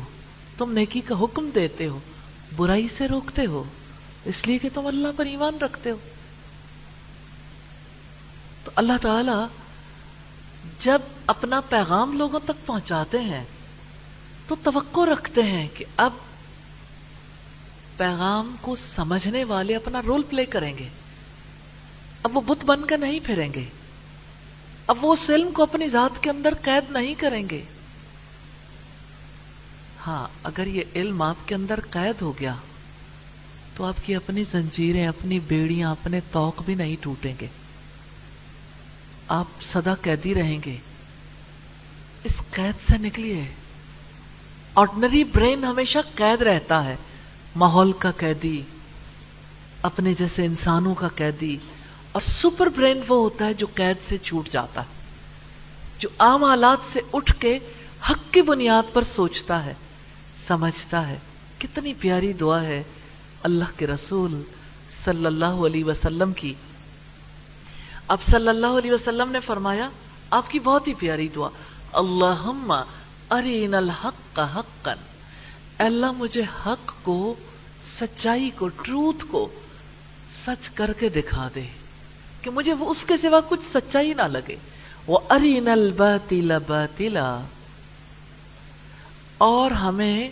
تم نیکی کا حکم دیتے ہو، برائی سے روکتے ہو۔ اس لیے کہ تم اللہ پر ایمان رکھتے ہو۔ تو اللہ تعالی جب اپنا پیغام لوگوں تک پہنچاتے ہیں، تو توقع رکھتے ہیں کہ اب پیغام کو سمجھنے والے اپنا رول پلے کریں گے۔ اب وہ بت بن کے نہیں پھریں گے۔ اب وہ اس علم کو اپنی ذات کے اندر قید نہیں کریں گے۔ ہاں اگر یہ علم آپ کے اندر قید ہو گیا تو آپ کی اپنی زنجیریں، اپنی بیڑیاں، اپنے توق بھی نہیں ٹوٹیں گے۔ آپ سدا قیدی رہیں گے۔ اس قید سے نکلیے۔ آرڈنری برین ہمیشہ قید رہتا ہے۔ ماحول کا قیدی، اپنے جیسے انسانوں کا قیدی۔ اور سپر برین وہ ہوتا ہے جو قید سے چھوٹ جاتا ہے، جو عام حالات سے اٹھ کے حق کی بنیاد پر سوچتا ہے، سمجھتا ہے۔ کتنی پیاری دعا ہے۔ اللہ کے رسول صلی اللہ علیہ وسلم کی۔ اب صلی اللہ علیہ وسلم نے فرمایا، آپ کی بہت ہی پیاری دعا۔ اللہم ارین الحق حقا۔ اللہ، مجھے حق کو، سچائی کو ٹروتھ کو سچ کر کے دکھا دے۔ کہ مجھے وہ اس کے سوا کچھ سچائی نہ لگے۔ وہ اری نل بتیلا اور ہمیں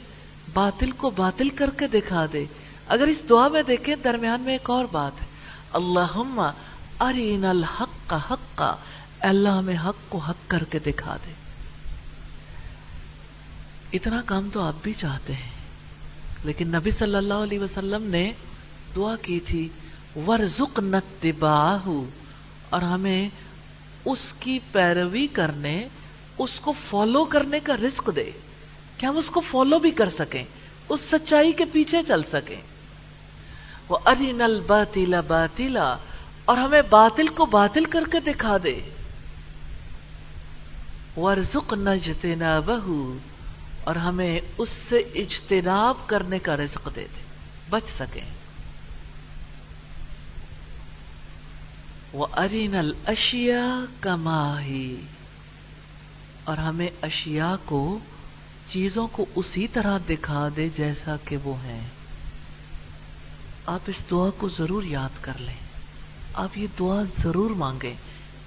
باطل کو باطل کر کے دکھا دے۔ اگر اس دعا میں دیکھیں، درمیان میں ایک اور بات ہے۔ اللہ ارین الحق کا حق کا اللہ ہمیں حق کو حق کر کے دکھا دے۔ اتنا کام تو آپ بھی چاہتے ہیں، لیکن نبی صلی اللہ علیہ وسلم نے دعا کی تھی ورزق نتباہ اور ہمیں اس کی پیروی کرنے، اس کو فالو کرنے کا رزق دے۔ کہ ہم اس کو فالو بھی کر سکیں، اس سچائی کے پیچھے چل سکیں۔ وہ ارین الباطلا باطلا۔ اور ہمیں باطل کو باطل کر کے دکھا دے۔ ورزق نجتنابہ اور ہمیں اس سے اجتناب کرنے کا رزق دے دے۔ بچ سکیں۔ وہ ارین الشیا کماہی اور ہمیں اشیاء کو، چیزوں کو اسی طرح دکھا دے جیسا کہ وہ ہیں۔ آپ اس دعا کو ضرور یاد کر لیں۔ آپ یہ دعا ضرور مانگیں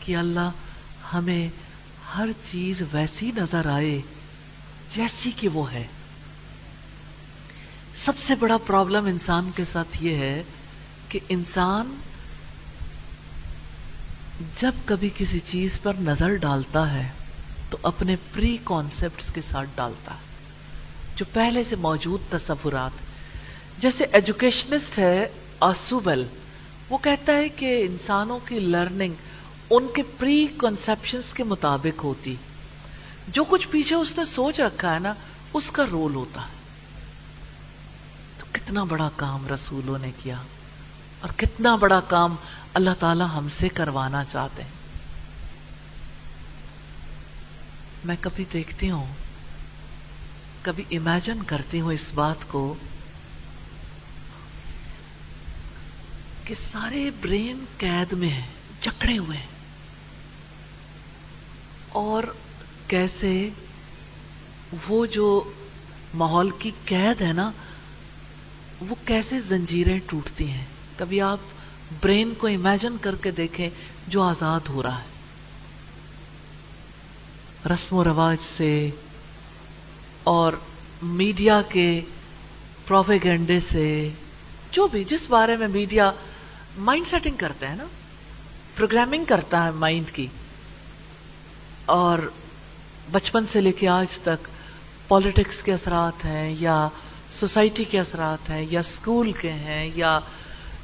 کہ اللہ ہمیں ہر چیز ویسی نظر آئے جیسی کہ وہ ہے۔ سب سے بڑا پرابلم انسان کے ساتھ یہ ہے کہ انسان جب کبھی کسی چیز پر نظر ڈالتا ہے تو اپنے پری کانسیپٹس کے ساتھ ڈالتا ہے۔ جو پہلے سے موجود تصورات جیسے ایجوکیشنسٹ ہے آسوبل وہ کہتا ہے کہ انسانوں کی لرننگ ان کے پری کنسپشنس کے مطابق ہوتی۔ جو کچھ پیچھے اس نے سوچ رکھا ہے نا، اس کا رول ہوتا۔ ہے تو کتنا بڑا کام رسولوں نے کیا، اور کتنا بڑا کام اللہ تعالی ہم سے کروانا چاہتے ہیں۔ میں کبھی دیکھتی ہوں، کبھی امیجن کرتی ہوں اس بات کو کہ سارے برین قید میں ہیں، جکڑے ہوئے ہیں۔ اور کیسے وہ جو ماحول کی قید ہے نا، وہ کیسے زنجیریں ٹوٹتی ہیں۔ کبھی آپ برین کو امیجن کر کے دیکھیں جو آزاد ہو رہا ہے۔ رسم و رواج سے اور میڈیا کے پروفیگنڈے سے، جو بھی، جس بارے میں میڈیا مائنڈ سیٹنگ کرتا ہے نا؟ پروگرامنگ کرتا ہے مائنڈ کی۔ اور بچپن سے لے کے آج تک پالیٹکس کے اثرات ہیں یا سوسائٹی کے اثرات ہیں یا اسکول کے ہیں یا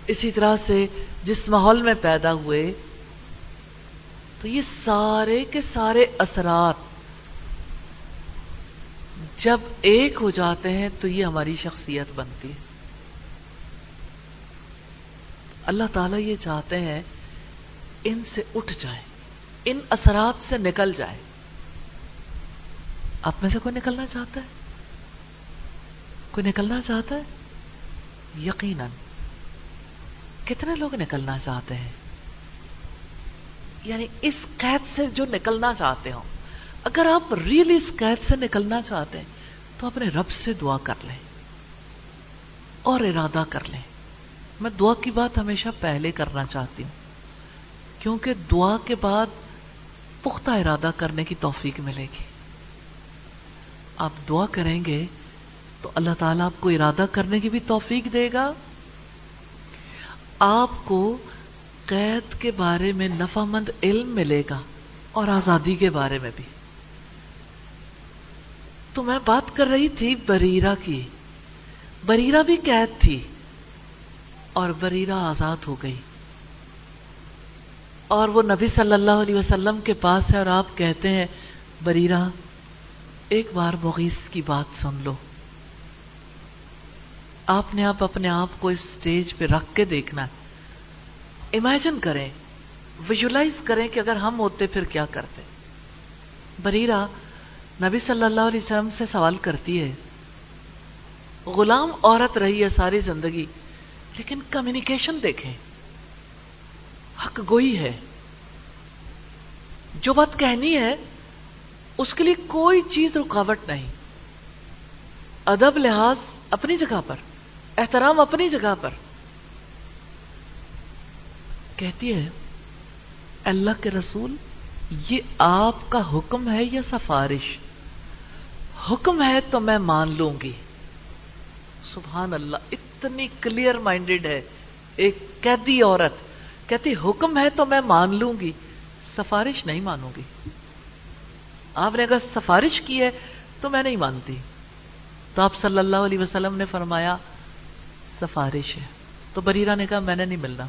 اسی طرح سے جس ماحول میں پیدا ہوئے، تو یہ سارے کے سارے اثرات جب ایک ہو جاتے ہیں تو یہ ہماری شخصیت بنتی ہے۔ اللہ تعالیٰ یہ چاہتے ہیں ان سے اٹھ جائیں، ان اثرات سے نکل جائے آپ میں سے کوئی نکلنا چاہتا ہے؟ کوئی نکلنا چاہتا ہے؟ یقیناً۔ کتنے لوگ نکلنا چاہتے ہیں؟ یعنی اس قید سے جو نکلنا چاہتے ہوں۔ اگر آپ ریئلی اس قید سے نکلنا چاہتے ہیں، تو اپنے رب سے دعا کر لیں اور ارادہ کر لیں۔ میں دعا کی بات ہمیشہ پہلے کرنا چاہتی ہوں، کیونکہ دعا کے بعد پختہ ارادہ کرنے کی توفیق ملے گی۔ آپ دعا کریں گے تو اللہ تعالیٰ آپ کو ارادہ کرنے کی بھی توفیق دے گا۔ آپ کو قید کے بارے میں نفع مند علم ملے گا اور آزادی کے بارے میں بھی۔ تو میں بات کر رہی تھی بریرہ کی۔ بریرہ بھی قید تھی۔ اور بریرہ آزاد ہو گئی۔ اور وہ نبی صلی اللہ علیہ وسلم کے پاس ہے اور آپ کہتے ہیں بریرہ ایک بار مغیث کی بات سن لو۔ آپ نے آپ اپنے آپ کو اس سٹیج پہ رکھ کے دیکھنا۔ ہے امیجن کریں ویژلائز کریں کہ اگر ہم ہوتے پھر کیا کرتے۔ بریرہ نبی صلی اللہ علیہ وسلم سے سوال کرتی ہے، غلام عورت رہی ہے ساری زندگی۔ لیکن کمیونیکیشن دیکھیں۔ حق گوئی ہے۔ جو بات کہنی ہے، اس کے لیے کوئی چیز رکاوٹ نہیں۔ ادب لحاظ اپنی جگہ پر، احترام اپنی جگہ پر۔ کہتی ہے، اللہ کے رسول، یہ آپ کا حکم ہے یا سفارش؟ حکم ہے تو میں مان لوں گی۔ سبحان اللہ اتنی کلیئر مائنڈیڈ ہے۔ ایک قیدی عورت کہتی، حکم ہے تو میں مان لوں گی۔ سفارش نہیں مانوں گی۔ آپ نے اگر سفارش کی ہے تو میں نہیں مانتی۔ تو آپ صلی اللہ علیہ وسلم نے فرمایا، سفارش ہے۔ تو بریرہ نے کہا، میں نے نہیں ملنا۔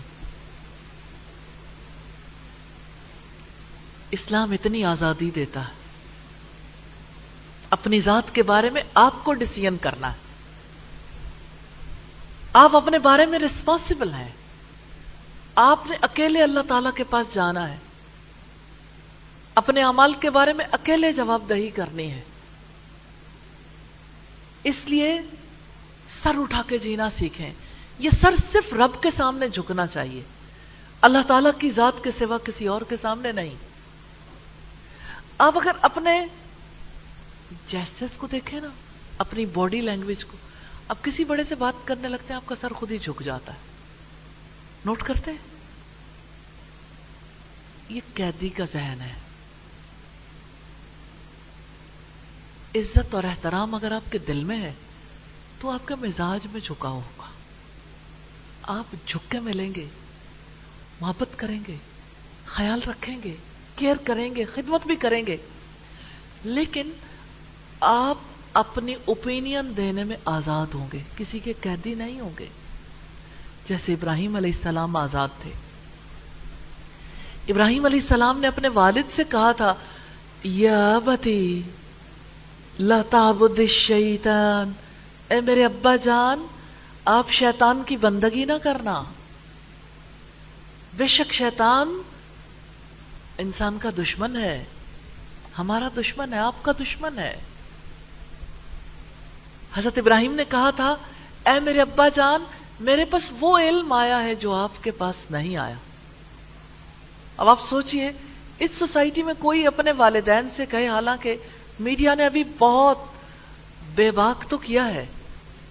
اسلام اتنی آزادی دیتا ہے۔ اپنی ذات کے بارے میں آپ کو ڈسیزن کرنا ہے۔ آپ اپنے بارے میں ریسپانسبل ہیں۔ آپ نے اکیلے اللہ تعالی کے پاس جانا ہے۔ اپنے امال کے بارے میں اکیلے جواب دہی کرنی ہے۔ اس لیے سر اٹھا کے جینا سیکھیں۔ یہ سر صرف رب کے سامنے جھکنا چاہیے۔ اللہ تعالیٰ کی ذات کے سوا کسی اور کے سامنے نہیں۔ آپ اگر اپنے جیسٹس کو دیکھیں نا، اپنی باڈی لینگویج کو اب کسی بڑے سے بات کرنے لگتے ہیں، آپ کا سر خود ہی جھک جاتا ہے۔ نوٹ کرتے ہیں؟ یہ قیدی کا ذہن ہے۔ عزت اور احترام اگر آپ کے دل میں ہے، تو آپ کے مزاج میں جھکاؤ ہوگا۔ آپ جھک کے ملیں گے، محبت کریں گے، خیال رکھیں گے، کیئر کریں گے، خدمت بھی کریں گے۔ لیکن آپ اپنی اوپینین دینے میں آزاد ہوں گے۔ کسی کے قیدی نہیں ہوں گے۔ جیسے ابراہیم علیہ السلام آزاد تھے۔ ابراہیم علیہ السلام نے اپنے والد سے کہا تھا، یا بتی تعبد الشیطان۔ اے میرے ابا جان، آپ شیطان کی بندگی نہ کرنا۔ بے شک شیطان انسان کا دشمن ہے۔ ہمارا دشمن ہے، آپ کا دشمن ہے۔ حضرت ابراہیم نے کہا تھا، اے میرے ابا جان، میرے پاس وہ علم آیا ہے جو آپ کے پاس نہیں آیا۔ اب آپ سوچئے، اس سوسائٹی میں کوئی اپنے والدین سے کہے، حالانکہ میڈیا نے ابھی بہت بے باک تو کیا ہے۔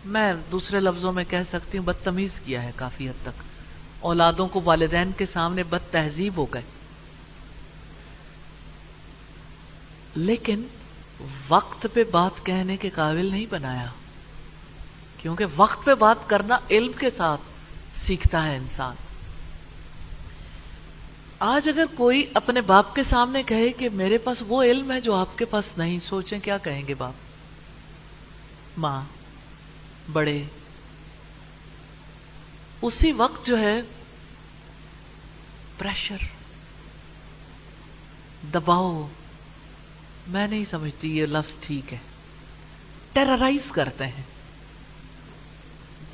میں دوسرے لفظوں میں کہہ سکتی ہوں، بدتمیز کیا ہے کافی حد تک۔ اولادوں کو والدین کے سامنے بد تہذیب ہو گئے۔ لیکن وقت پہ بات کہنے کے قابل نہیں بنایا۔ کیونکہ وقت پہ بات کرنا علم کے ساتھ سیکھتا ہے انسان۔ آج اگر کوئی اپنے باپ کے سامنے کہے کہ میرے پاس وہ علم ہے جو آپ کے پاس نہیں، سوچیں کیا کہیں گے باپ؟ ماں، بڑے۔ اسی وقت جو ہے پریشر دباؤ۔ میں نہیں سمجھتی یہ لفظ ٹھیک ہے۔ ٹیررائز کرتے ہیں۔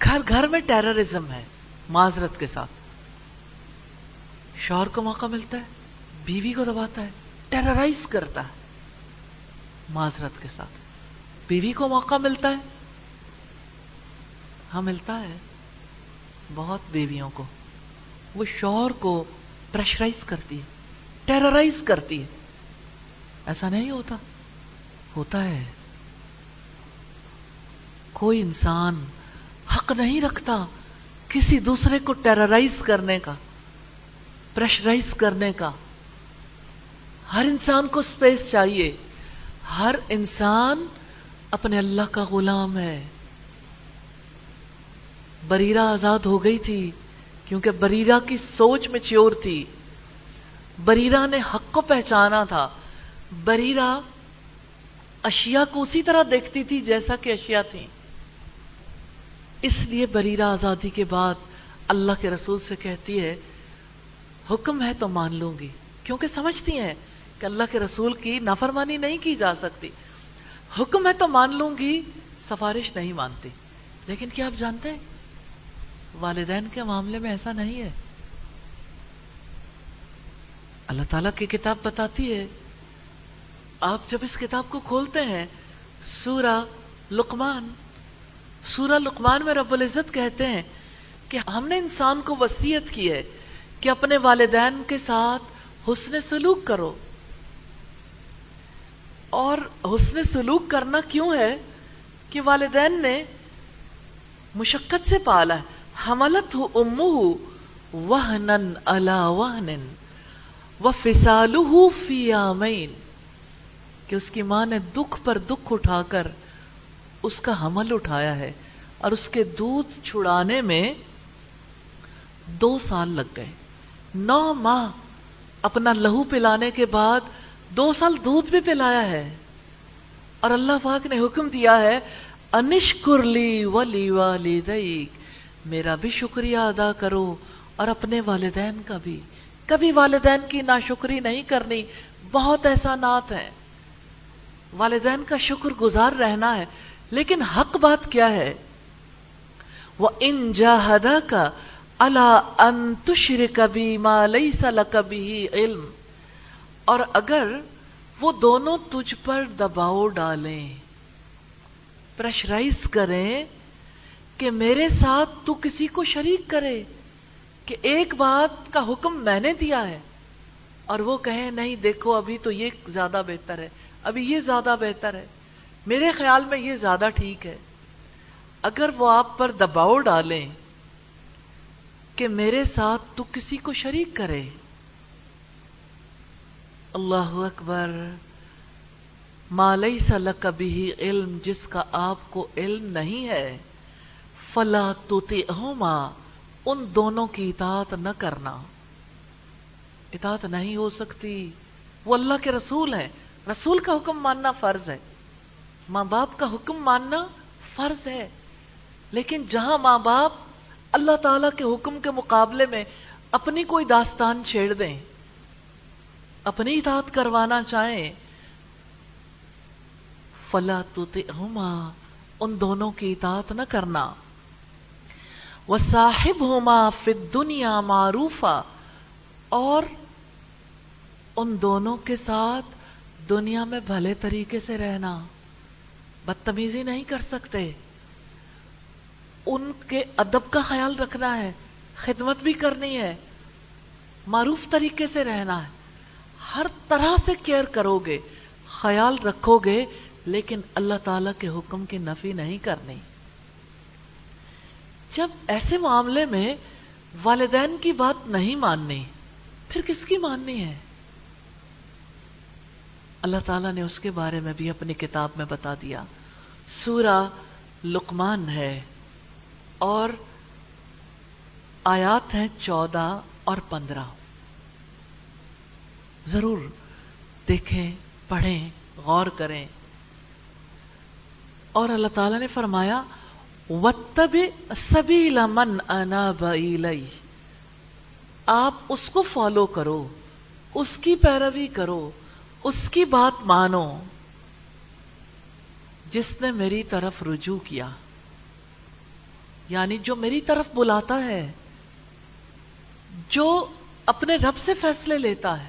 گھر گھر میں ٹیررزم ہے، معذرت کے ساتھ۔ شوہر کو موقع ملتا ہے، بیوی کو دباتا ہے ٹیررائز کرتا ہے۔ معذرت کے ساتھ۔ بیوی کو موقع ملتا ہے۔ ہاں ملتا ہے۔ بہت بیویوں کو۔ وہ شوہر کو پریشرائز کرتی ہے ٹیررائز کرتی ہے۔ ایسا نہیں ہوتا ہوتا ہے کوئی انسان حق نہیں رکھتا کسی دوسرے کو ٹیررائز کرنے کا پریشرائز کرنے کا ہر انسان کو سپیس چاہیے ہر انسان اپنے اللہ کا غلام ہے بریرہ آزاد ہو گئی تھی کیونکہ بریرہ کی سوچ میں چیور تھی بریرہ نے حق کو پہچانا تھا بریرہ اشیاء کو اسی طرح دیکھتی تھی جیسا کہ اشیاء تھی اس لیے بریرہ آزادی کے بعد اللہ کے رسول سے کہتی ہے، حکم ہے تو مان لوں گی۔ کیونکہ سمجھتی ہیں کہ اللہ کے رسول کی نافرمانی نہیں کی جا سکتی۔ حکم ہے تو مان لوں گی، سفارش نہیں مانتی۔ لیکن کیا آپ جانتے ہیں؟ والدین کے معاملے میں ایسا نہیں ہے۔ اللہ تعالیٰ کی کتاب بتاتی ہے آپ جب اس کتاب کو کھولتے ہیں، سورہ لقمان سورہ لقمان میں رب العزت کہتے ہیں کہ ہم نے انسان کو وسیعت کی ہے کہ اپنے والدین کے ساتھ حسن سلوک کرو۔ اور حسن سلوک کرنا کیوں ہے؟ کہ والدین نے مشقت سے پالا ہے۔ حملت ہو امو وہنن اللہ وہنن وہ فسالو فی آمین کہ اس کی ماں نے دکھ پر دکھ اٹھا کر اس کا حمل اٹھایا ہے اور اس کے دودھ چھڑانے میں دو سال لگ گئے۔ نو ماہ اپنا لہو پلانے کے بعد دو سال دودھ بھی پلایا ہے۔ اور اللہ پاک نے حکم دیا ہے، انشکر لی ولی والدیک، میرا بھی شکریہ ادا کرو اور اپنے والدین کا بھی۔ کبھی والدین کی ناشکری نہیں کرنی، بہت احسانات ہیں۔ والدین کا شکر گزار رہنا ہے، لیکن حق بات کیا ہے؟ وہ ان جاہدا کا اللہ انتشر کبھی مالئی سل کبھی علم۔ اور اگر وہ دونوں تجھ پر دباؤ ڈالیں، پریشرائز کریں کہ میرے ساتھ تو کسی کو شریک کرے کہ ایک بات کا حکم میں نے دیا ہے، اور وہ کہیں نہیں دیکھو، ابھی تو یہ زیادہ بہتر ہے۔ ابھی یہ زیادہ بہتر ہے۔ میرے خیال میں یہ زیادہ ٹھیک ہے۔ اگر وہ آپ پر دباؤ ڈالیں کہ میرے ساتھ تو کسی کو شریک کرے۔ اللہ اکبر۔ مالئی سل کبھی علم، جس کا آپ کو علم نہیں ہے۔ فلا تو ان دونوں کی اطاعت نہ کرنا۔ اطاعت نہیں ہو سکتی۔ وہ اللہ کے رسول ہیں۔ رسول کا حکم ماننا فرض ہے۔ ماں باپ کا حکم ماننا فرض ہے۔ لیکن جہاں ماں باپ اللہ تعالی کے حکم کے مقابلے میں اپنی کوئی داستان چھیڑ دیں، اپنی اطاعت کروانا چاہیں، فلا تو ان دونوں کی اطاعت نہ کرنا۔ وہ صاحب ہوما فت دنیا معروفہ اور ان دونوں کے ساتھ دنیا میں بھلے طریقے سے رہنا بدتمیزی نہیں کر سکتے۔ ان کے ادب کا خیال رکھنا ہے، خدمت بھی کرنی ہے۔ معروف طریقے سے رہنا ہے۔ ہر طرح سے کیئر کرو گے خیال رکھو گے لیکن اللہ تعالی کے حکم کی نفی نہیں کرنی۔ جب ایسے معاملے میں والدین کی بات نہیں ماننی، پھر کس کی ماننی ہے؟ اللہ تعالیٰ نے اس کے بارے میں بھی اپنی کتاب میں بتا دیا۔ سورہ لقمان ہے اور آیات ہیں چودہ اور پندرہ۔ ضرور دیکھیں، پڑھیں، غور کریں۔ اور اللہ تعالیٰ نے فرمایا وتب سبھی لمن انا آپ اس کو فالو کرو، اس کی پیروی کرو۔ اس کی بات مانو۔ جس نے میری طرف رجوع کیا یعنی جو میری طرف بلاتا ہے، جو اپنے رب سے فیصلے لیتا ہے،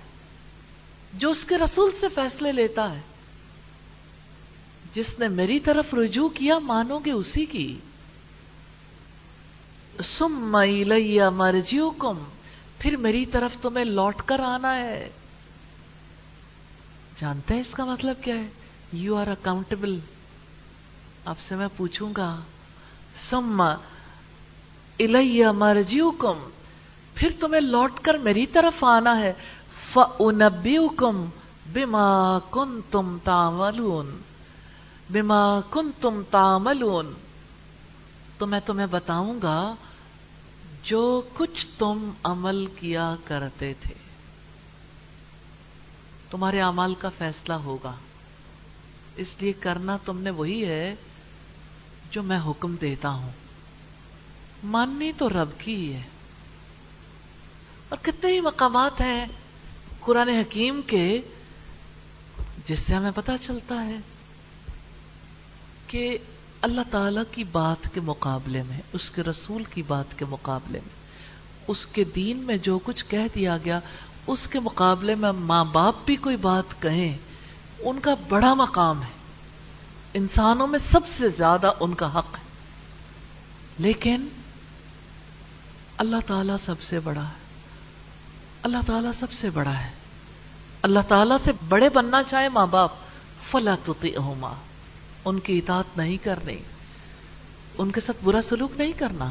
جو اس کے رسول سے فیصلے لیتا ہے، جس نے میری طرف رجوع کیا مانو گے اسی کی۔ سم لیا مرجیو کم پھر میری طرف تمہیں لوٹ کر آنا ہے۔ جانتے ہیں اس کا مطلب کیا ہے؟ یو آر اکاؤنٹیبل آپ سے میں پوچھوں گا سما الیہ مرجیوکم پھر تمہیں لوٹ کر میری طرف آنا ہے۔ فَأُنَبِّئُكُمْ بِمَا كُنْتُمْ تَعْمَلُونَ۔ بِمَا كُنْتُمْ تَعْمَلُونَ۔ تو میں تمہیں بتاؤں گا، جو کچھ تم عمل کیا کرتے تھے۔ تمہارے اعمال کا فیصلہ ہوگا۔ اس لیے کرنا تم نے وہی ہے جو میں حکم دیتا ہوں۔ ماننی تو رب کی ہی ہے۔ اور کتنے ہی مقامات ہیں قرآن حکیم کے جس سے ہمیں پتا چلتا ہے کہ اللہ تعالی کی بات کے مقابلے میں، اس کے رسول کی بات کے مقابلے میں، اس کے دین میں جو کچھ کہہ دیا گیا اس کے مقابلے میں ماں باپ بھی کوئی بات کہیں، ان کا بڑا مقام ہے۔ انسانوں میں سب سے زیادہ ان کا حق ہے۔ لیکن اللہ تعالیٰ سب سے بڑا ہے۔ اللہ تعالیٰ سب سے بڑا ہے۔ اللہ تعالیٰ سے بڑے بننا چاہے ماں باپ، فلا تو ان کی اطاعت نہیں کرنی۔ ان کے ساتھ برا سلوک نہیں کرنا۔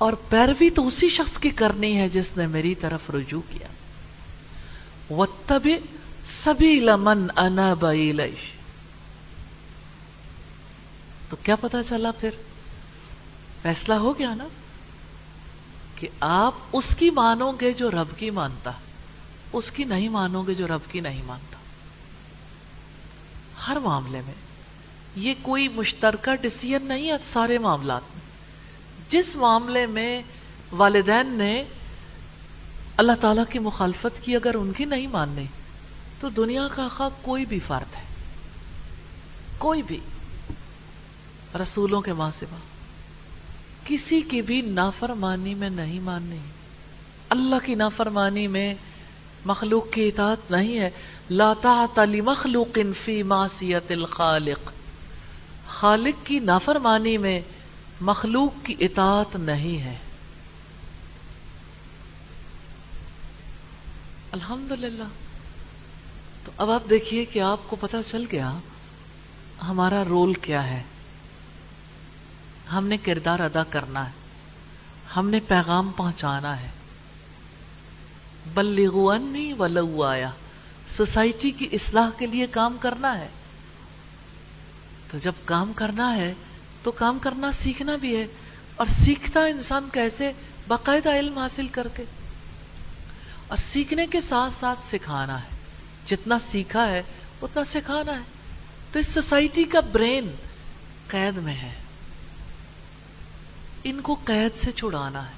اور پیروی تو اسی شخص کی کرنی ہے جس نے میری طرف رجوع کیا۔ وَاتَّبِعْ سَبِيلَ مَنْ أَنَابَ إِلَيْهِ۔ تو کیا پتا چلا پھر؟ فیصلہ ہو گیا نا کہ آپ اس کی مانو گے جو رب کی مانتا، اس کی نہیں مانو گے جو رب کی نہیں مانتا۔ ہر معاملے میں یہ کوئی مشترکہ ڈسیزن نہیں ہے سارے معاملات میں۔ جس معاملے میں والدین نے اللہ تعالیٰ کی مخالفت کی اگر ان کی نہیں ماننے، تو دنیا کا خواہ کوئی بھی فرد ہے۔ کوئی بھی۔ رسولوں کے ماں سوا کسی کی بھی نافرمانی میں نہیں ماننی اللہ کی نافرمانی میں مخلوق کی اطاعت نہیں ہے۔ لا طاعت لمخلوق فی معصیت الخالق۔ خالق کی نافرمانی میں مخلوق کی اطاعت نہیں ہے۔ الحمدللہ۔ تو اب آپ دیکھیے کہ آپ کو پتہ چل گیا ہمارا رول کیا ہے۔ ہم نے کردار ادا کرنا ہے۔ ہم نے پیغام پہنچانا ہے۔ بلغو انی ولو آیا۔ سوسائٹی کی اصلاح کے لیے کام کرنا ہے۔ تو جب کام کرنا ہے تو کام کرنا سیکھنا بھی ہے اور سیکھتا انسان کیسے باقاعدہ علم حاصل کر کے۔ اور سیکھنے کے ساتھ ساتھ سکھانا ہے۔ جتنا سیکھا ہے، اتنا سکھانا ہے۔ تو اس سوسائٹی کا برین قید میں ہے۔ ان کو قید سے چھڑانا ہے۔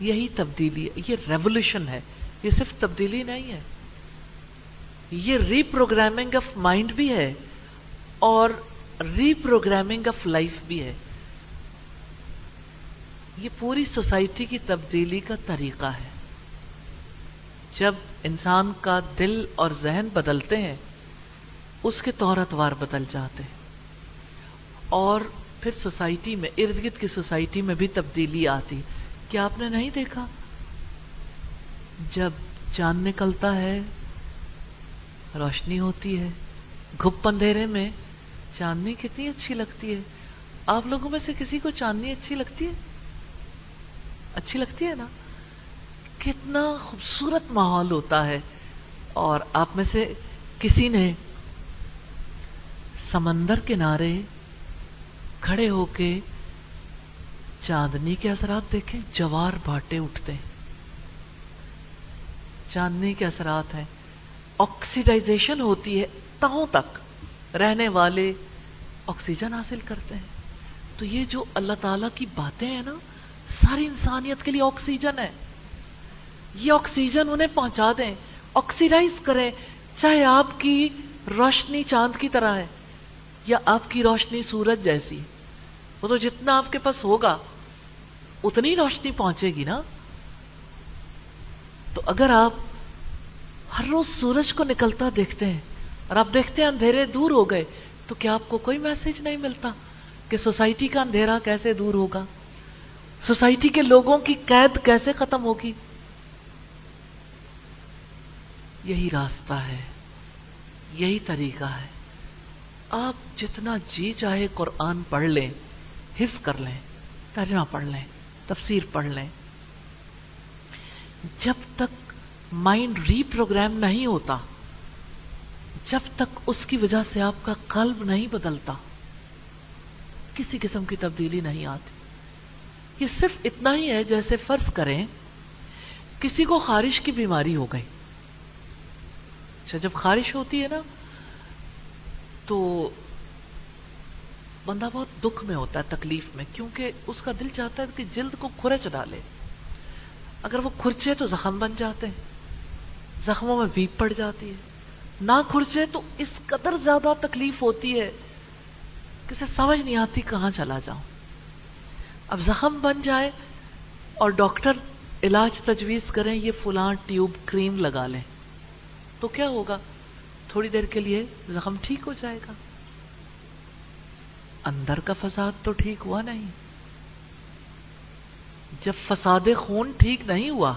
یہی تبدیلی ہے یہ ریولیوشن ہے۔ یہ صرف تبدیلی نہیں ہے۔ یہ ری پروگرامنگ آف مائنڈ بھی ہے۔ اور ری پروگرامنگ آف لائف بھی ہے. یہ پوری سوسائٹی کی تبدیلی کا طریقہ ہے. جب انسان کا دل اور ذہن بدلتے ہیں، اس کے طور اتوار بدل جاتے ہیں. اور پھر سوسائٹی میں، ارد گرد کی سوسائٹی میں بھی تبدیلی آتی. کیا آپ نے نہیں دیکھا؟ جب چاند نکلتا ہے، روشنی ہوتی ہے گھپ اندھیرے میں چاندنی کتنی اچھی لگتی ہے۔ آپ لوگوں میں سے کسی کو چاندنی اچھی لگتی ہے؟ اچھی لگتی ہے نا؟ کتنا خوبصورت ماحول ہوتا ہے۔ اور آپ میں سے کسی نے سمندر کنارے کھڑے ہو کے چاندنی کے اثرات دیکھیں جوار بھاٹے اٹھتے ہیں۔ چاندنی کے اثرات ہیں۔ آکسیڈائزیشن ہوتی ہے تاؤں تک۔ رہنے والے آکسیجن حاصل کرتے ہیں۔ تو یہ جو اللہ تعالی کی باتیں ہیں نا، ساری انسانیت کے لیے آکسیجن ہے۔ یہ آکسیجن انہیں پہنچا دیں، آکسیڈائز کریں، چاہے آپ کی روشنی چاند کی طرح ہے یا آپ کی روشنی سورج جیسی۔ وہ تو جتنا آپ کے پاس ہوگا، اتنی روشنی پہنچے گی نا۔ تو اگر آپ ہر روز سورج کو نکلتا دیکھتے ہیں اور آپ دیکھتے ہیں اندھیرے دور ہو گئے، تو کیا آپ کو کوئی میسج نہیں ملتا کہ سوسائٹی کا اندھیرا کیسے دور ہوگا؟ سوسائٹی کے لوگوں کی قید کیسے ختم ہوگی؟ یہی راستہ ہے، یہی طریقہ ہے۔ آپ جتنا جی چاہے قرآن پڑھ لیں، حفظ کر لیں، ترجمہ پڑھ لیں، تفسیر پڑھ لیں۔ جب تک مائنڈ ری پروگرام نہیں ہوتا جب تک اس کی وجہ سے آپ کا قلب نہیں بدلتا، کسی قسم کی تبدیلی نہیں آتی۔ یہ صرف اتنا ہی ہے جیسے فرض کریں کسی کو خارش کی بیماری ہو گئی۔ اچھا جب خارش ہوتی ہے نا، تو بندہ بہت دکھ میں ہوتا ہے، تکلیف میں، کیونکہ اس کا دل چاہتا ہے کہ جلد کو کھرچ ڈالے۔ اگر وہ کھرچے تو زخم بن جاتے ہیں، زخموں میں بیپ پڑ جاتی ہے۔ نہ کھرچے تو اس قدر زیادہ تکلیف ہوتی ہے کسے سمجھ نہیں آتی کہاں چلا جاؤں۔ اب زخم بن جائے اور ڈاکٹر علاج تجویز کریں یہ فلاں ٹیوب کریم لگا لیں، تو کیا ہوگا؟ تھوڑی دیر کے لیے زخم ٹھیک ہو جائے گا۔ اندر کا فساد تو ٹھیک ہوا نہیں۔ جب فساد خون ٹھیک نہیں ہوا،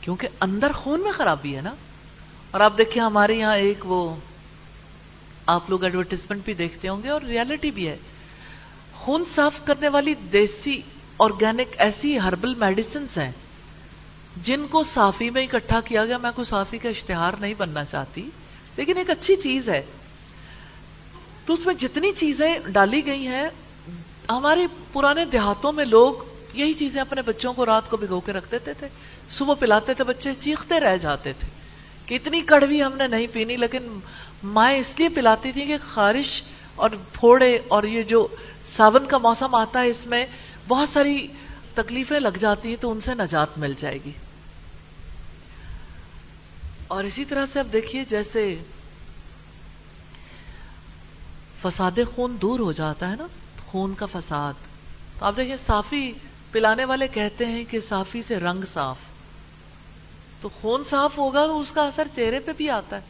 کیونکہ اندر خون میں خرابی ہے نا۔ اور آپ دیکھیں ہمارے یہاں ایک وہ آپ لوگ ایڈورٹیزمنٹ بھی دیکھتے ہوں گے اور ریالٹی بھی ہے۔ خون صاف کرنے والی دیسی آرگینک ایسی ہربل میڈیسنس ہیں جن کو صافی میں اکٹھا کیا گیا۔ میں کوئی صافی کا اشتہار نہیں بننا چاہتی، لیکن ایک اچھی چیز ہے۔ تو اس میں جتنی چیزیں ڈالی گئی ہیں، ہمارے پرانے دیہاتوں میں لوگ یہی چیزیں اپنے بچوں کو رات کو بھگو کے رکھ دیتے تھے۔ صبح پلاتے تھے، بچے چیختے رہ جاتے تھے۔ کہ اتنی کڑوی ہم نے نہیں پینی، لیکن مائیں اس لیے پلاتی تھی کہ خارش اور پھوڑے اور یہ جو ساون کا موسم آتا ہے اس میں بہت ساری تکلیفیں لگ جاتی ہیں تو ان سے نجات مل جائے گی۔ اور اسی طرح سے اب دیکھیے جیسے فساد خون دور ہو جاتا ہے نا، خون کا فساد۔ تو آپ دیکھیں صافی پلانے والے کہتے ہیں کہ صافی سے رنگ صاف۔ تو خون صاف ہوگا تو اس کا اثر چہرے پہ بھی آتا ہے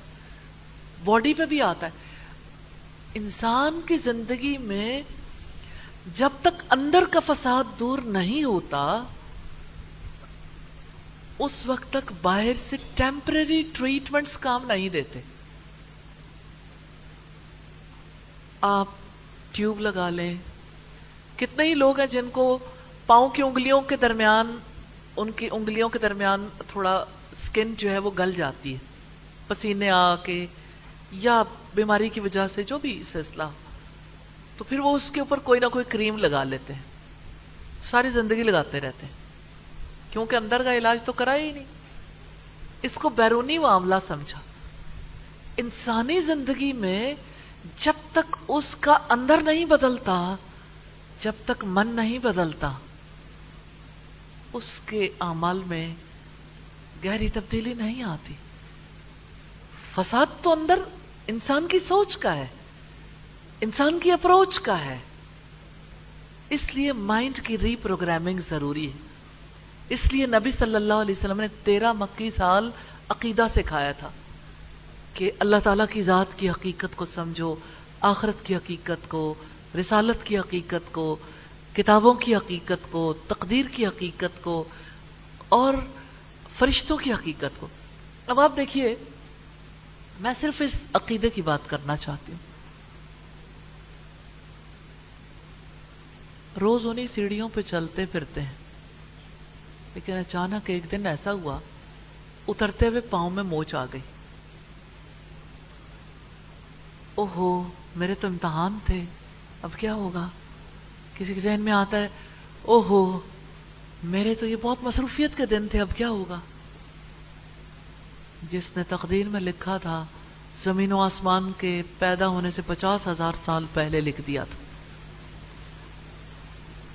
باڈی پہ بھی آتا ہے۔ انسان کی زندگی میں جب تک اندر کا فساد دور نہیں ہوتا، اس وقت تک باہر سے ٹیمپرری ٹریٹمنٹس کام نہیں دیتے۔ آپ ٹیوب لگا لیں۔ کتنے ہی لوگ ہیں جن کو پاؤں کی انگلیوں کے درمیان، ان کی انگلیوں کے درمیان تھوڑا سکن جو ہے وہ گل جاتی ہے۔ پسینے آ کے یا بیماری کی وجہ سے جو بھی سلسلہ، تو پھر وہ اس کے اوپر کوئی نہ کوئی کریم لگا لیتے ہیں۔ ساری زندگی لگاتے رہتے ہیں۔ کیونکہ اندر کا علاج تو کرا ہی نہیں۔ اس کو بیرونی معاملہ سمجھا۔ انسانی زندگی میں جب تک اس کا اندر نہیں بدلتا، جب تک من نہیں بدلتا، اس کے عمل میں گہری تبدیلی نہیں آتی۔ فساد تو اندر انسان کی سوچ کا ہے، انسان کی اپروچ کا ہے۔ اس لیے مائنڈ کی ری پروگرامنگ ضروری ہے۔ اس لیے نبی صلی اللہ علیہ وسلم نے تیرہ مکی سال عقیدہ سکھایا تھا کہ اللہ تعالیٰ کی ذات کی حقیقت کو سمجھو، آخرت کی حقیقت کو، رسالت کی حقیقت کو، کتابوں کی حقیقت کو، تقدیر کی حقیقت کو، اور فرشتوں کی حقیقت کو۔ اب آپ دیکھیے، میں صرف اس عقیدے کی بات کرنا چاہتی ہوں۔ روز انہیں سیڑھیوں پہ چلتے پھرتے ہیں۔ لیکن اچانک ایک دن ایسا ہوا، اترتے ہوئے پاؤں میں موچ آ گئی۔ اوہو، میرے تو امتحان تھے، اب کیا ہوگا؟ کسی کے ذہن میں آتا ہے، اوہو میرے تو یہ بہت مصروفیت کے دن تھے، اب کیا ہوگا؟ جس نے تقدیر میں لکھا تھا، زمین و آسمان کے پیدا ہونے سے پچاس ہزار سال پہلے لکھ دیا تھا۔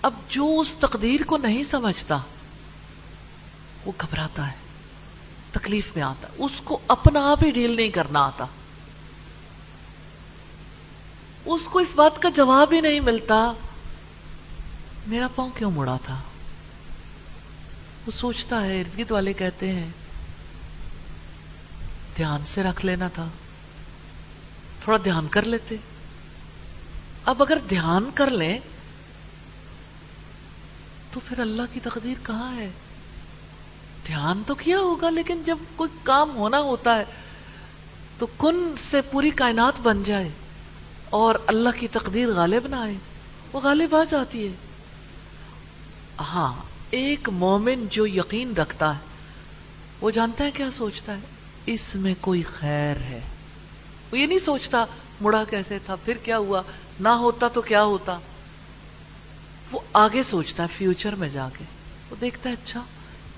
اب جو اس تقدیر کو نہیں سمجھتا، وہ گھبراتا ہے، تکلیف میں آتا اس کو اپنا آپ ہی ڈیل نہیں کرنا آتا۔ اس کو اس بات کا جواب ہی نہیں ملتا، میرا پاؤں کیوں مڑا تھا؟ وہ سوچتا ہے ارد گرد والے کہتے ہیں، دھیان سے رکھ لینا تھا۔ تھوڑا دھیان کر لیتے۔ اب اگر دھیان کر لیں، تو پھر اللہ کی تقدیر کہاں ہے؟ دھیان تو کیا ہوگا، لیکن جب کوئی کام ہونا ہوتا ہے، تو کن سے پوری کائنات بن جائے اور اللہ کی تقدیر غالب نہ آئے۔ وہ غالب آ جاتی ہے۔ ہاں ایک مومن جو یقین رکھتا ہے، وہ جانتا ہے کیا سوچتا ہے؟ اس میں کوئی خیر ہے۔ وہ یہ نہیں سوچتا، مڑا کیسے تھا، پھر کیا ہوا؟ نہ ہوتا تو کیا ہوتا؟ وہ آگے سوچتا ہے فیوچر میں جا کے۔ وہ دیکھتا ہے اچھا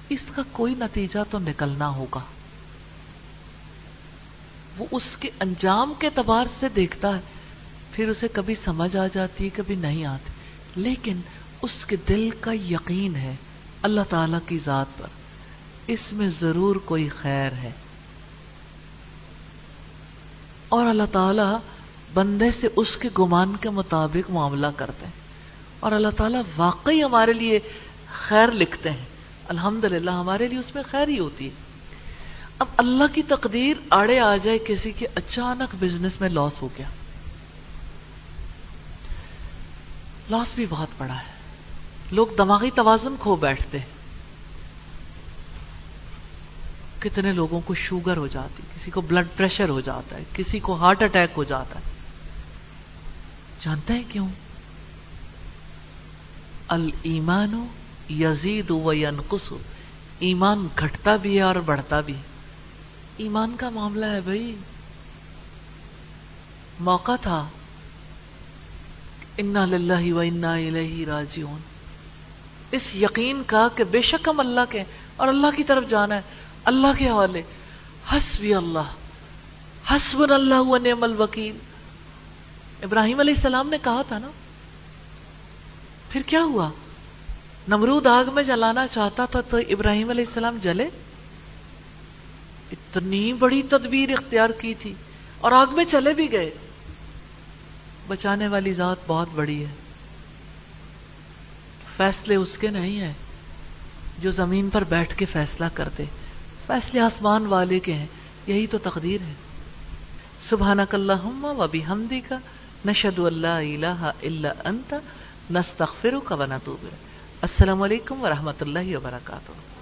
اس کا کوئی نتیجہ تو نکلنا ہوگا۔ وہ اس کے انجام کے اعتبار سے دیکھتا ہے، پھر اسے کبھی سمجھ آ جاتی ہے کبھی نہیں آتی۔ لیکن اس کے دل کا یقین ہے اللہ تعالی کی ذات پر۔ اس میں ضرور کوئی خیر ہے۔ اور اللہ تعالی بندے سے اس کے گمان کے مطابق معاملہ کرتے ہیں۔ اور اللہ تعالیٰ واقعی ہمارے لیے خیر لکھتے ہیں۔ الحمد ہمارے لیے اس میں خیر ہی ہوتی ہے۔ اب اللہ کی تقدیر آڑے آ جائے کسی کے اچانک بزنس میں لاس ہو گیا۔ لاس بھی بہت بڑا ہے۔ لوگ دماغی توازن کھو بیٹھتے۔ ہیں کتنے لوگوں کو شوگر ہو جاتی، کسی کو بلڈ پریشر ہو جاتا ہے، کسی کو ہارٹ اٹیک ہو جاتا ہے۔ جانتے ہیں کیوں؟ المان یزید و ینقص۔ ایمان گھٹتا بھی ہے اور بڑھتا بھی ایمان کا معاملہ ہے بھائی۔ موقع تھا۔ انا للہ و انا الیہ راجعون۔ اس یقین کا کہ بے شک ہم اللہ کے اور اللہ کی طرف جانا ہے، اللہ کے حوالے۔ حسبی اللہ حسب اللہ نعم الوکیل۔ ابراہیم علیہ السلام نے کہا تھا نا، پھر کیا ہوا؟ نمرود آگ میں جلانا چاہتا تھا تو ابراہیم علیہ السلام جلے۔ اتنی بڑی تدبیر اختیار کی تھی اور آگ میں چلے بھی گئے۔ بچانے والی ذات بہت بڑی ہے۔ فیصلے اس کے نہیں ہیں جو زمین پر بیٹھ کے فیصلہ کرتے۔ فیصلے آسمان والے کے ہیں، یہی تو تقدیر ہے۔ سبحانک اللہم و بحمدک نشد اللہ الہ الا انت، نستغفرک و نتوب السلام علیکم ورحمۃ اللہ وبرکاتہ۔